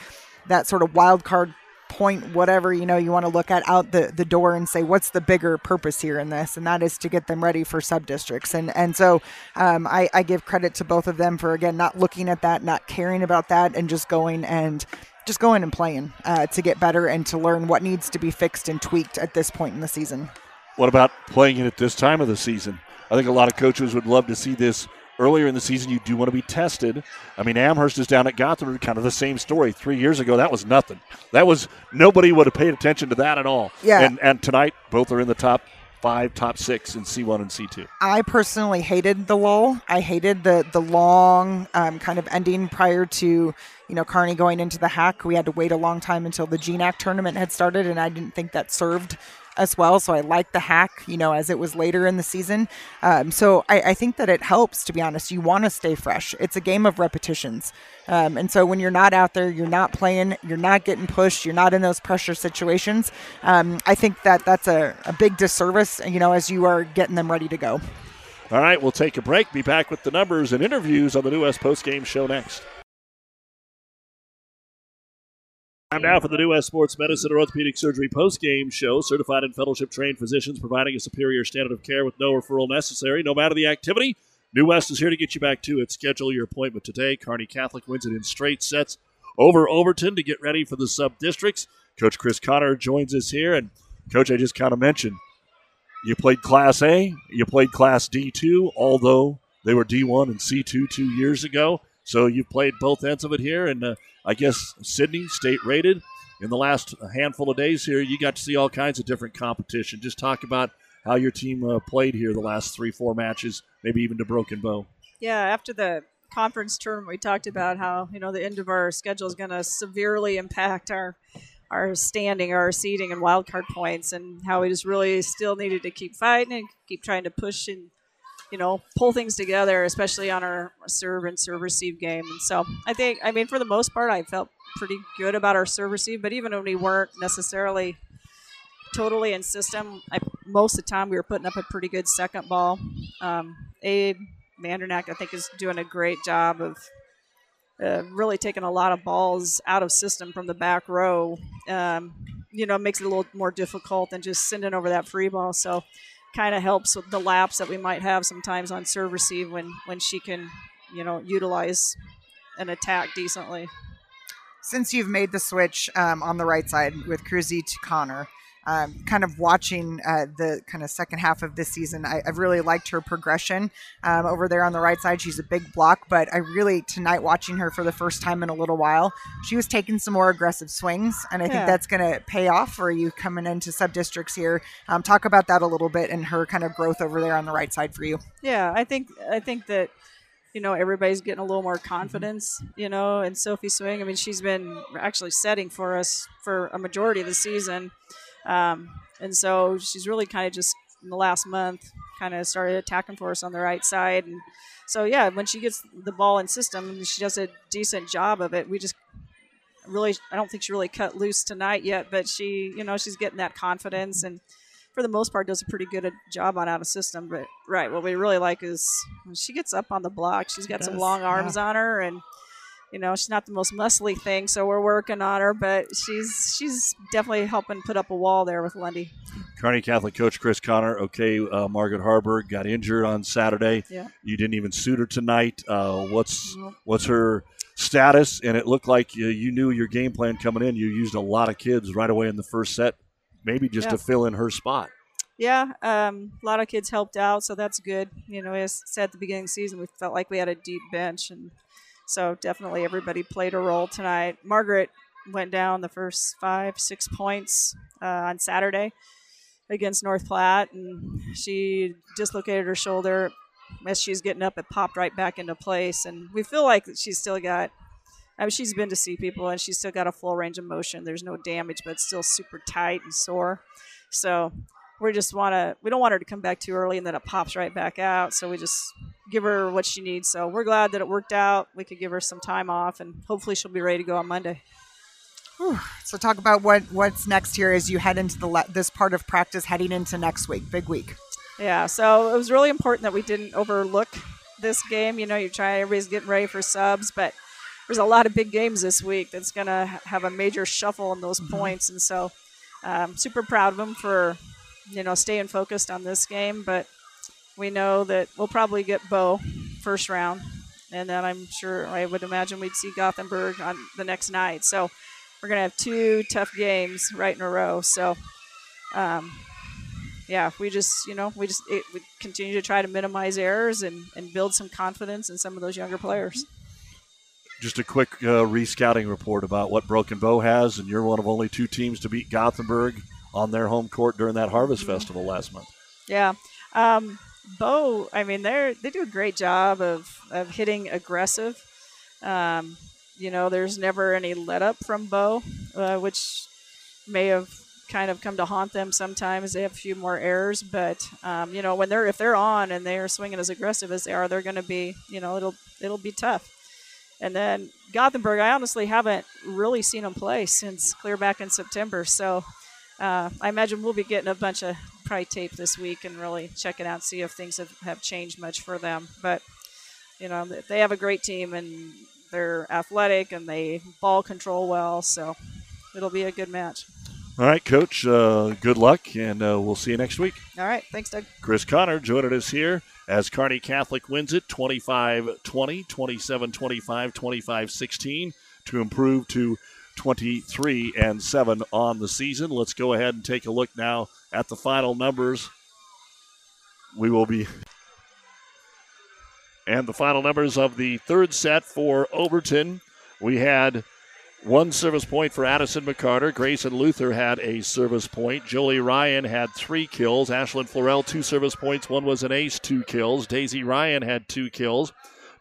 that sort of wild card point whatever you know you want to look at out the, the door and say what's the bigger purpose here in this and that is to get them ready for sub districts and and so um, I, I give credit to both of them for again not looking at that not caring about that and just going and just going and playing uh, to get better and to learn what needs to be fixed and tweaked at this point in the season What about playing it at this time of the season? I think a lot of coaches would love to see this earlier in the season, you do want to be tested. I mean, Amherst is down at Gothard, kind of the same story. Three years ago, that was nothing. That was nobody would have paid attention to that at all. Yeah. And, and tonight, both are in the top five, top six in C1 and C2. I personally hated the lull. I hated the the long um, kind of ending prior to you know Kearney going into the hack. We had to wait a long time until the GNAC tournament had started, and I didn't think that served as well. So I like the hack, you know, as it was later in the season. Um, so I, I, think that it helps, to be honest. You want to stay fresh. It's a game of repetitions. Um, and so when you're not out there, you're not playing, you're not getting pushed, you're not in those pressure situations. Um, I think that that's a, a big disservice, you know, as you are getting them ready to go. All right, we'll take a break. Be back with the numbers and interviews on the New West Post Game Show next. Time now for the New West Sports Medicine and Orthopedic Surgery post-game show. Certified and fellowship trained physicians providing a superior standard of care with no referral necessary, no matter the activity. New West is here to get you back to it. Schedule your appointment today. Kearney Catholic wins it in straight sets over Overton to get ready for the sub districts. Coach Chris Connor joins us here, and Coach, I just kind of mentioned you played Class A, you played Class D2, although they were D1 and C2 two years ago. So you've played both ends of it here, and uh, I guess Sydney state rated. In the last handful of days here, you got to see all kinds of different competition. Just talk about how your team uh, played here the last three, four matches, maybe even to Broken Bow. Yeah, after the conference term, we talked about how you know the end of our schedule is going to severely impact our our standing, our seeding, and wildcard points, and how we just really still needed to keep fighting and keep trying to push and you know, pull things together, especially on our serve and serve receive game. And so I think, I mean, for the most part, I felt pretty good about our serve receive, but even when we weren't necessarily totally in system, I, most of the time we were putting up a pretty good second ball. Um, Abe Mandernack, I think, is doing a great job of uh, really taking a lot of balls out of system from the back row. Um, you know, makes it a little more difficult than just sending over that free ball. So kind of helps with the laps that we might have sometimes on serve receive when when she can, you know, utilize an attack decently. Since you've made the switch um, on the right side with Cruzy to Connor, um, kind of watching uh, the kind of second half of this season, I, have really liked her progression um, over there on the right side. She's a big block, but I really tonight watching her for the first time in a little while, she was taking some more aggressive swings, and I yeah. think that's going to pay off for you coming into sub districts here. Um, talk about that a little bit and her kind of growth over there on the right side for you. Yeah, I think I think that you know everybody's getting a little more confidence you know and sophie swing i mean she's been actually setting for us for a majority of the season um, and so she's really kind of just in the last month kind of started attacking for us on the right side. And so, yeah, when she gets the ball in system, she does a decent job of it. We just really, I don't think she really cut loose tonight yet, but she, you know, she's getting that confidence and for the most part does a pretty good job on out of system. But right, what we really like is when she gets up on the block. She's got some long arms yeah. on her and you know she's not the most muscly thing so we're working on her but she's she's definitely helping put up a wall there with Lundy. Kearney Catholic coach Chris Connor. Okay, uh, Margaret Harburg got injured on Saturday. Yeah. You didn't even suit her tonight. Uh, what's what's her status? And it looked like you, you, knew your game plan coming in. You used a lot of kids right away in the first set, maybe just yeah. to fill in her spot. Yeah, um, a lot of kids helped out, so that's good. You know, as I said at the beginning of the season, we felt like we had a deep bench, and so definitely everybody played a role tonight. Margaret went down the first five, six points uh, on Saturday against North Platte, and she dislocated her shoulder. As she's getting up, it popped right back into place, and we feel like she's still got. I mean, she's been to see people, and she's still got a full range of motion. There's no damage, but it's still super tight and sore. So we just want to. We don't want her to come back too early, and then it pops right back out. So we just give her what she needs. So we're glad that it worked out. We could give her some time off, and hopefully she'll be ready to go on Monday. Whew. So talk about what what's next here as you head into the le- this part of practice heading into next week, big week. Yeah, so it was really important that we didn't overlook this game. You know, you're trying everybody's getting ready for subs, but there's a lot of big games this week that's going to have a major shuffle in those mm-hmm. points, and so um, super proud of them for you know staying focused on this game, but we know that we'll probably get Bow first round, and then I'm sure I would imagine we'd see Gothenburg on the next night. So we're gonna have two tough games right in a row. So um, yeah, we just you know we just it, we continue to try to minimize errors and and build some confidence in some of those younger players. Just a quick uh, rescouting report about what Broken Bow has, and you're one of only two teams to beat Gothenburg on their home court during that Harvest mm-hmm. Festival last month. Yeah. Um, Bow, I mean, they're they do a great job of, of hitting aggressive. Um, you know, there's never any let up from Bow, uh, which may have kind of come to haunt them sometimes. They have a few more errors, but um, you know, when they're if they're on and they're swinging as aggressive as they are, they're going to be, you know, it'll it'll be tough. And then Gothenburg, I honestly haven't really seen them play since clear back in September. So uh, I imagine we'll be getting a bunch of probably tape this week and really check it out, see if things have, have changed much for them. But, you know, they have a great team and they're athletic and they ball control well. So it'll be a good match. All right, Coach. Uh, good luck, and uh, we'll see you next week. All right. Thanks, Doug. Chris Connor joining us here as Kearney Catholic wins it 25 20, 27 25, 25 16 to improve to 23 and 7 on the season. Let's go ahead and take a look now at the final numbers. We will be. And the final numbers of the third set for Overton. We had one service point for Addison McCarter. Grayson Luther had a service point. Jolie Ryan had three kills. Ashlyn Florell, two service points. One was an ace, two kills. Daisy Ryan had two kills.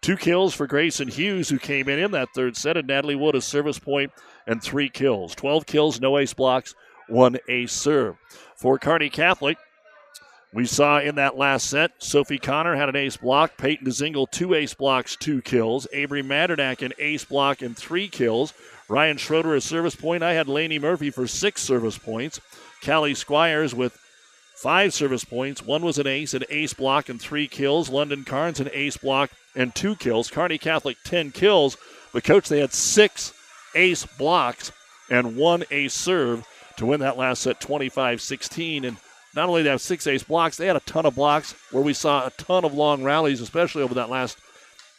Two kills for Grayson Hughes, who came in in that third set. And Natalie Wood, a service point and three kills. 12 kills, no ace blocks, one ace serve. For Kearney Catholic, we saw in that last set, Sophie Connor had an ace block. Peyton DeZingle, two ace blocks, two kills. Avery Mandernack, an ace block and three kills. Ryan Schroeder, a service point. I had Laney Murphy for six service points. Callie Squires with five service points. One was an ace, an ace block, and three kills. London Carnes, an ace block and two kills. Kearney Catholic, 10 kills. But, coach, they had six ace blocks and one ace serve to win that last set 25 16. And not only did they have six ace blocks, they had a ton of blocks where we saw a ton of long rallies, especially over that last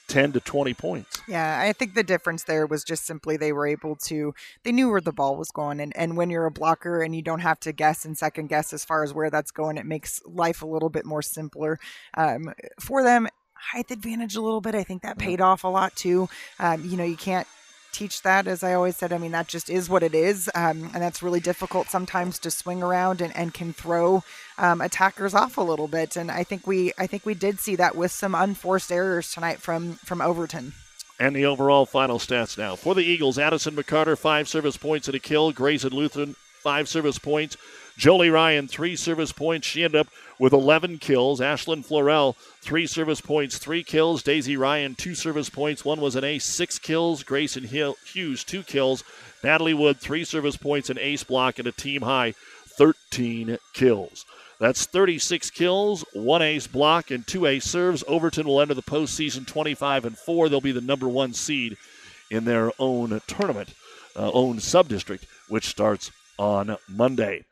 10 to 20 points. Yeah, I think the difference there was just simply they were able to, they knew where the ball was going. And, and when you're a blocker and you don't have to guess and second guess as far as where that's going, it makes life a little bit more simpler um, for them. Height advantage a little bit. I think that paid off a lot too. Um, you know, you can't teach that as i always said i mean that just is what it is um, and that's really difficult sometimes to swing around and, and can throw um, attackers off a little bit and i think we i think we did see that with some unforced errors tonight from from overton. And the overall final stats now. For the eagles addison mccarter five service points and a kill. Grayson lutheran five service points Jolie Ryan, three service points. She ended up with 11 kills. Ashlyn Florell, three service points, three kills. Daisy Ryan, two service points. One was an ace, six kills. Grayson Hughes, two kills. Natalie Wood, three service points, an ace block, and a team high 13 kills. That's 36 kills, one ace block, and two ace serves. Overton will enter the postseason 25 and 4. They'll be the number one seed in their own tournament, uh, own subdistrict, which starts on Monday.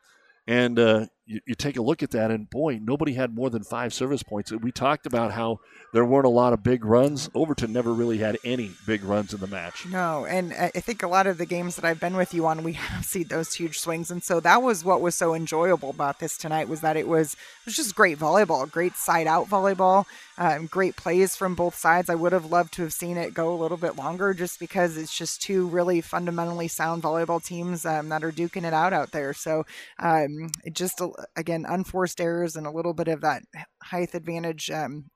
And uh, you, you, take a look at that, and boy, nobody had more than five service points. We talked about how there weren't a lot of big runs. Overton never really had any big runs in the match. No, and I think a lot of the games that I've been with you on, we have seen those huge swings, and so that was what was so enjoyable about this tonight was that it was it was just great volleyball, great side out volleyball, um, great plays from both sides. I would have loved to have seen it go a little bit longer, just because it's just two really fundamentally sound volleyball teams um, that are duking it out out there. So um, just again unforced errors and a little bit of that height advantage um,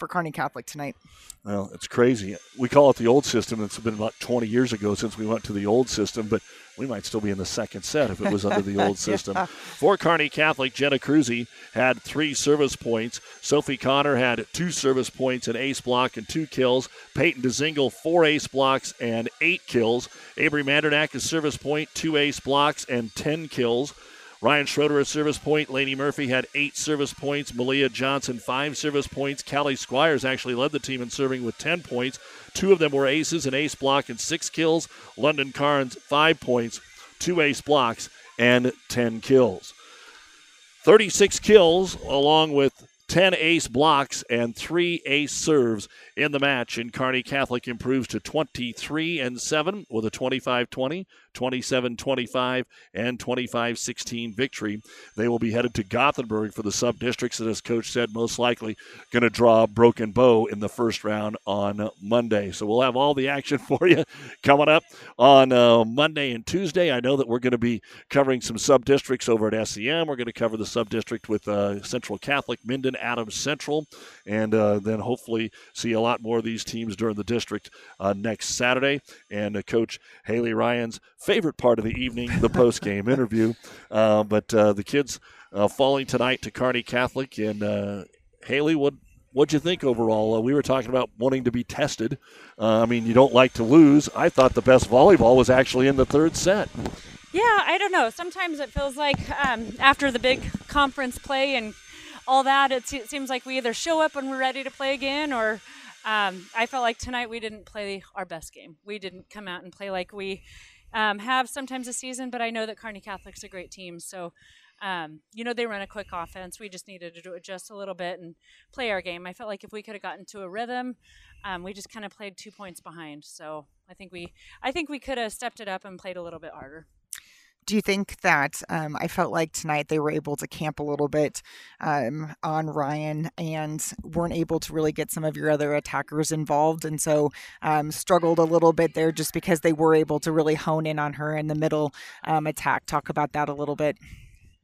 for Kearney Catholic tonight. Well, it's crazy. We call it the old system. It's been about 20 years ago since we went to the old system, but we might still be in the second set if it was under the old system. yeah. For Kearney Catholic, Jenna Cruzy had three service points. Sophie Connor had two service points, an ace block, and two kills. Peyton DeZingle, four ace blocks and eight kills. Avery Mandernack, a service point, two ace blocks, and 10 kills. Ryan Schroeder a service point. Laney Murphy had eight service points. Malia Johnson five service points. Callie Squires actually led the team in serving with 10 points. Two of them were aces, an ace block, and six kills. London Carnes five points, two ace blocks, and 10 kills. 36 kills along with 10 ace blocks and three ace serves in the match. And Kearney Catholic improves to 23 and 7 with a 25 20, 27 25, and 25 16 victory. They will be headed to Gothenburg for the sub districts, and as coach said, most likely going to draw Broken Bow in the first round on Monday. So we'll have all the action for you coming up on uh, Monday and Tuesday. I know that we're going to be covering some sub districts over at SEM. We're going to cover the sub district with uh, Central Catholic, Minden, Adams Central, and uh, then hopefully see a lot more of these teams during the district uh, next Saturday. And uh, Coach Haley Ryan's favorite part of the evening, the post game interview. Uh, but uh, the kids falling tonight to Kearney Catholic. And Haley, what what'd you think overall? Uh, we were talking about wanting to be tested. Uh, I mean, you don't like to lose. I thought the best volleyball was actually in the third set. Yeah, I don't know. Sometimes it feels like um, after the big conference play and all that, it, seems like we either show up when we're ready to play again, or um, I felt like tonight we didn't play our best game. We didn't come out and play like we um, have sometimes a season, but I know that Kearney Catholic's a great team, so um, you know, they run a quick offense. We just needed to adjust a little bit and play our game. I felt like if we could have gotten to a rhythm, um, we just kind of played two points behind. So I think we, I think we could have stepped it up and played a little bit harder. Do you think that um, I felt like tonight they were able to camp a little bit um, on Ryan and weren't able to really get some of your other attackers involved, and so um, struggled a little bit there just because they were able to really hone in on her in the middle um, attack? Talk about that a little bit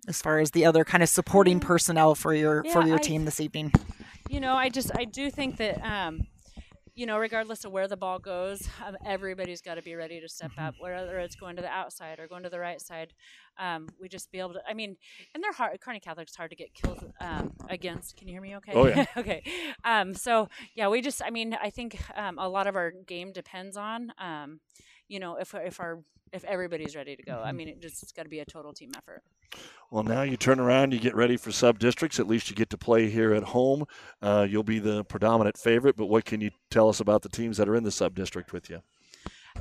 as far as the other kind of supporting personnel for your yeah, for your I, team this evening? You know, I just I do think that um, you know, regardless of where the ball goes, um, everybody's got to be ready to step up, mm-hmm. whether it's going to the outside or going to the right side. Um, we just be able to. I mean, and they're hard. Kearney Catholic's hard to get killed um, against. Can you hear me? Okay. Oh yeah. okay. Um, so yeah, we just. I mean, I think um, a lot of our game depends on, um, you know, if if our if everybody's ready to go. I mm-hmm. mean, it just it's got to be a total team effort. Well, now you turn around, you get ready for sub districts. At least you get to play here at home. Uh, you'll be the predominant favorite. But what can you tell us about the teams that are in the sub district with you?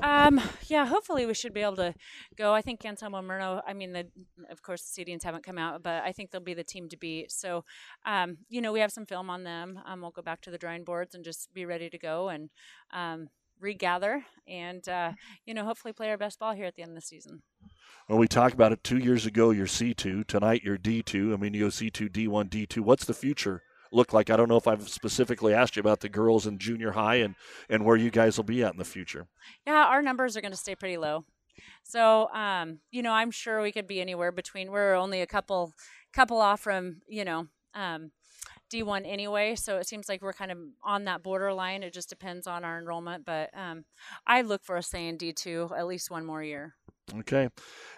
Um, yeah, hopefully we should be able to go. I think Anselmo Merna, I mean, the, of course, the seedings haven't come out, but I think they'll be the team to beat. So, um, you know, we have some film on them. Um, we'll go back to the drawing boards and just be ready to go and um, regather and, uh, you know, hopefully play our best ball here at the end of the season. Well, we talked about it two years ago. You're C2 tonight. You're D2. I mean, you go C2, D1, D2. What's the future look like? I don't know if I've specifically asked you about the girls in junior high and and where you guys will be at in the future. Yeah, our numbers are going to stay pretty low. So, um, you know, I'm sure we could be anywhere between. We're only a couple couple off from you know. Um, D1 anyway, so it seems like we're kind of on that borderline. It just depends on our enrollment, but um, I look for us staying D2 at least one more year. Okay.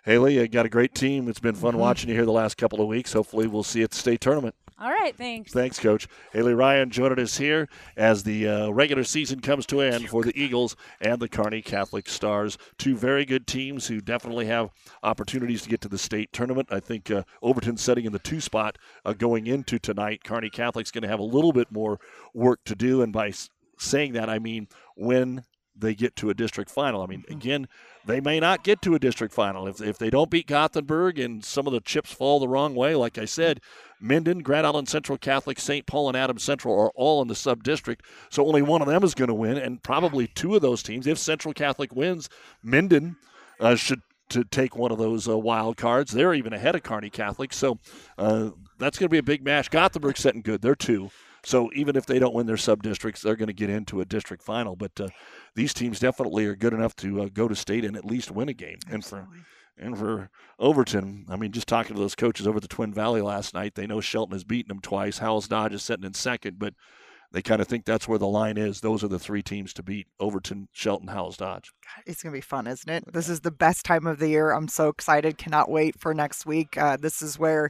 Haley, you got a great team. It's been fun mm-hmm. watching you here the last couple of weeks. Hopefully, we'll see you at the state tournament. All right, thanks. Thanks, Coach. Haley Ryan joining us here as the uh, regular season comes to an end for the Eagles and the Kearney Catholic Stars. Two very good teams who definitely have opportunities to get to the state tournament. I think uh, Overton setting in the two spot uh, going into tonight. Kearney Catholic's going to have a little bit more work to do, and by saying that, I mean when they get to a district final. I mean, mm-hmm. again, they may not get to a district final if, if they don't beat Gothenburg and some of the chips fall the wrong way. Like I said, Minden, Grand Island Central Catholic, St. Paul, and Adams Central are all in the sub district, so only one of them is going to win, and probably two of those teams. If Central Catholic wins, Minden uh, should to take one of those uh, wild cards. They're even ahead of Kearney Catholic, so uh, that's going to be a big match. Gothenburg setting good; they're two. So even if they don't win their sub districts, they're going to get into a district final. But uh, these teams definitely are good enough to uh, go to state and at least win a game. And for and for Overton, I mean, just talking to those coaches over the Twin Valley last night, they know Shelton has beaten them twice. Howells Dodge is sitting in second, but they kind of think that's where the line is. Those are the three teams to beat Overton, Shelton, Howells Dodge. It's going to be fun, isn't it? This is the best time of the year. I'm so excited. Cannot wait for next week. Uh, this is where,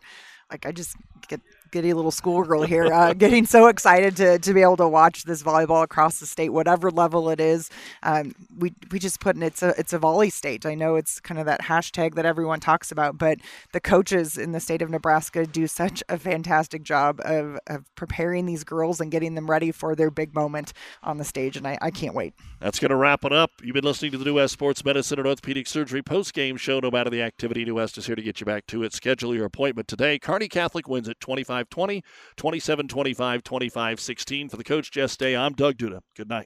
like, I just get giddy little schoolgirl here, uh, getting so excited to, to be able to watch this volleyball across the state, whatever level it is. Um, we we just put in it's a it's a volley state. I know it's kind of that hashtag that everyone talks about, but the coaches in the state of Nebraska do such a fantastic job of, of preparing these girls and getting them ready for their big moment on the stage, and I, I can't wait. That's going to wrap it up. You've been listening to the New West Sports Medicine and Orthopedic Surgery post game show. No matter the activity, New West is here to get you back to it. Schedule your appointment today. Kearney Catholic wins at 25 25 20, 27 25, 25 16. For the coach, Jess Day, I'm Doug Duda. Good night.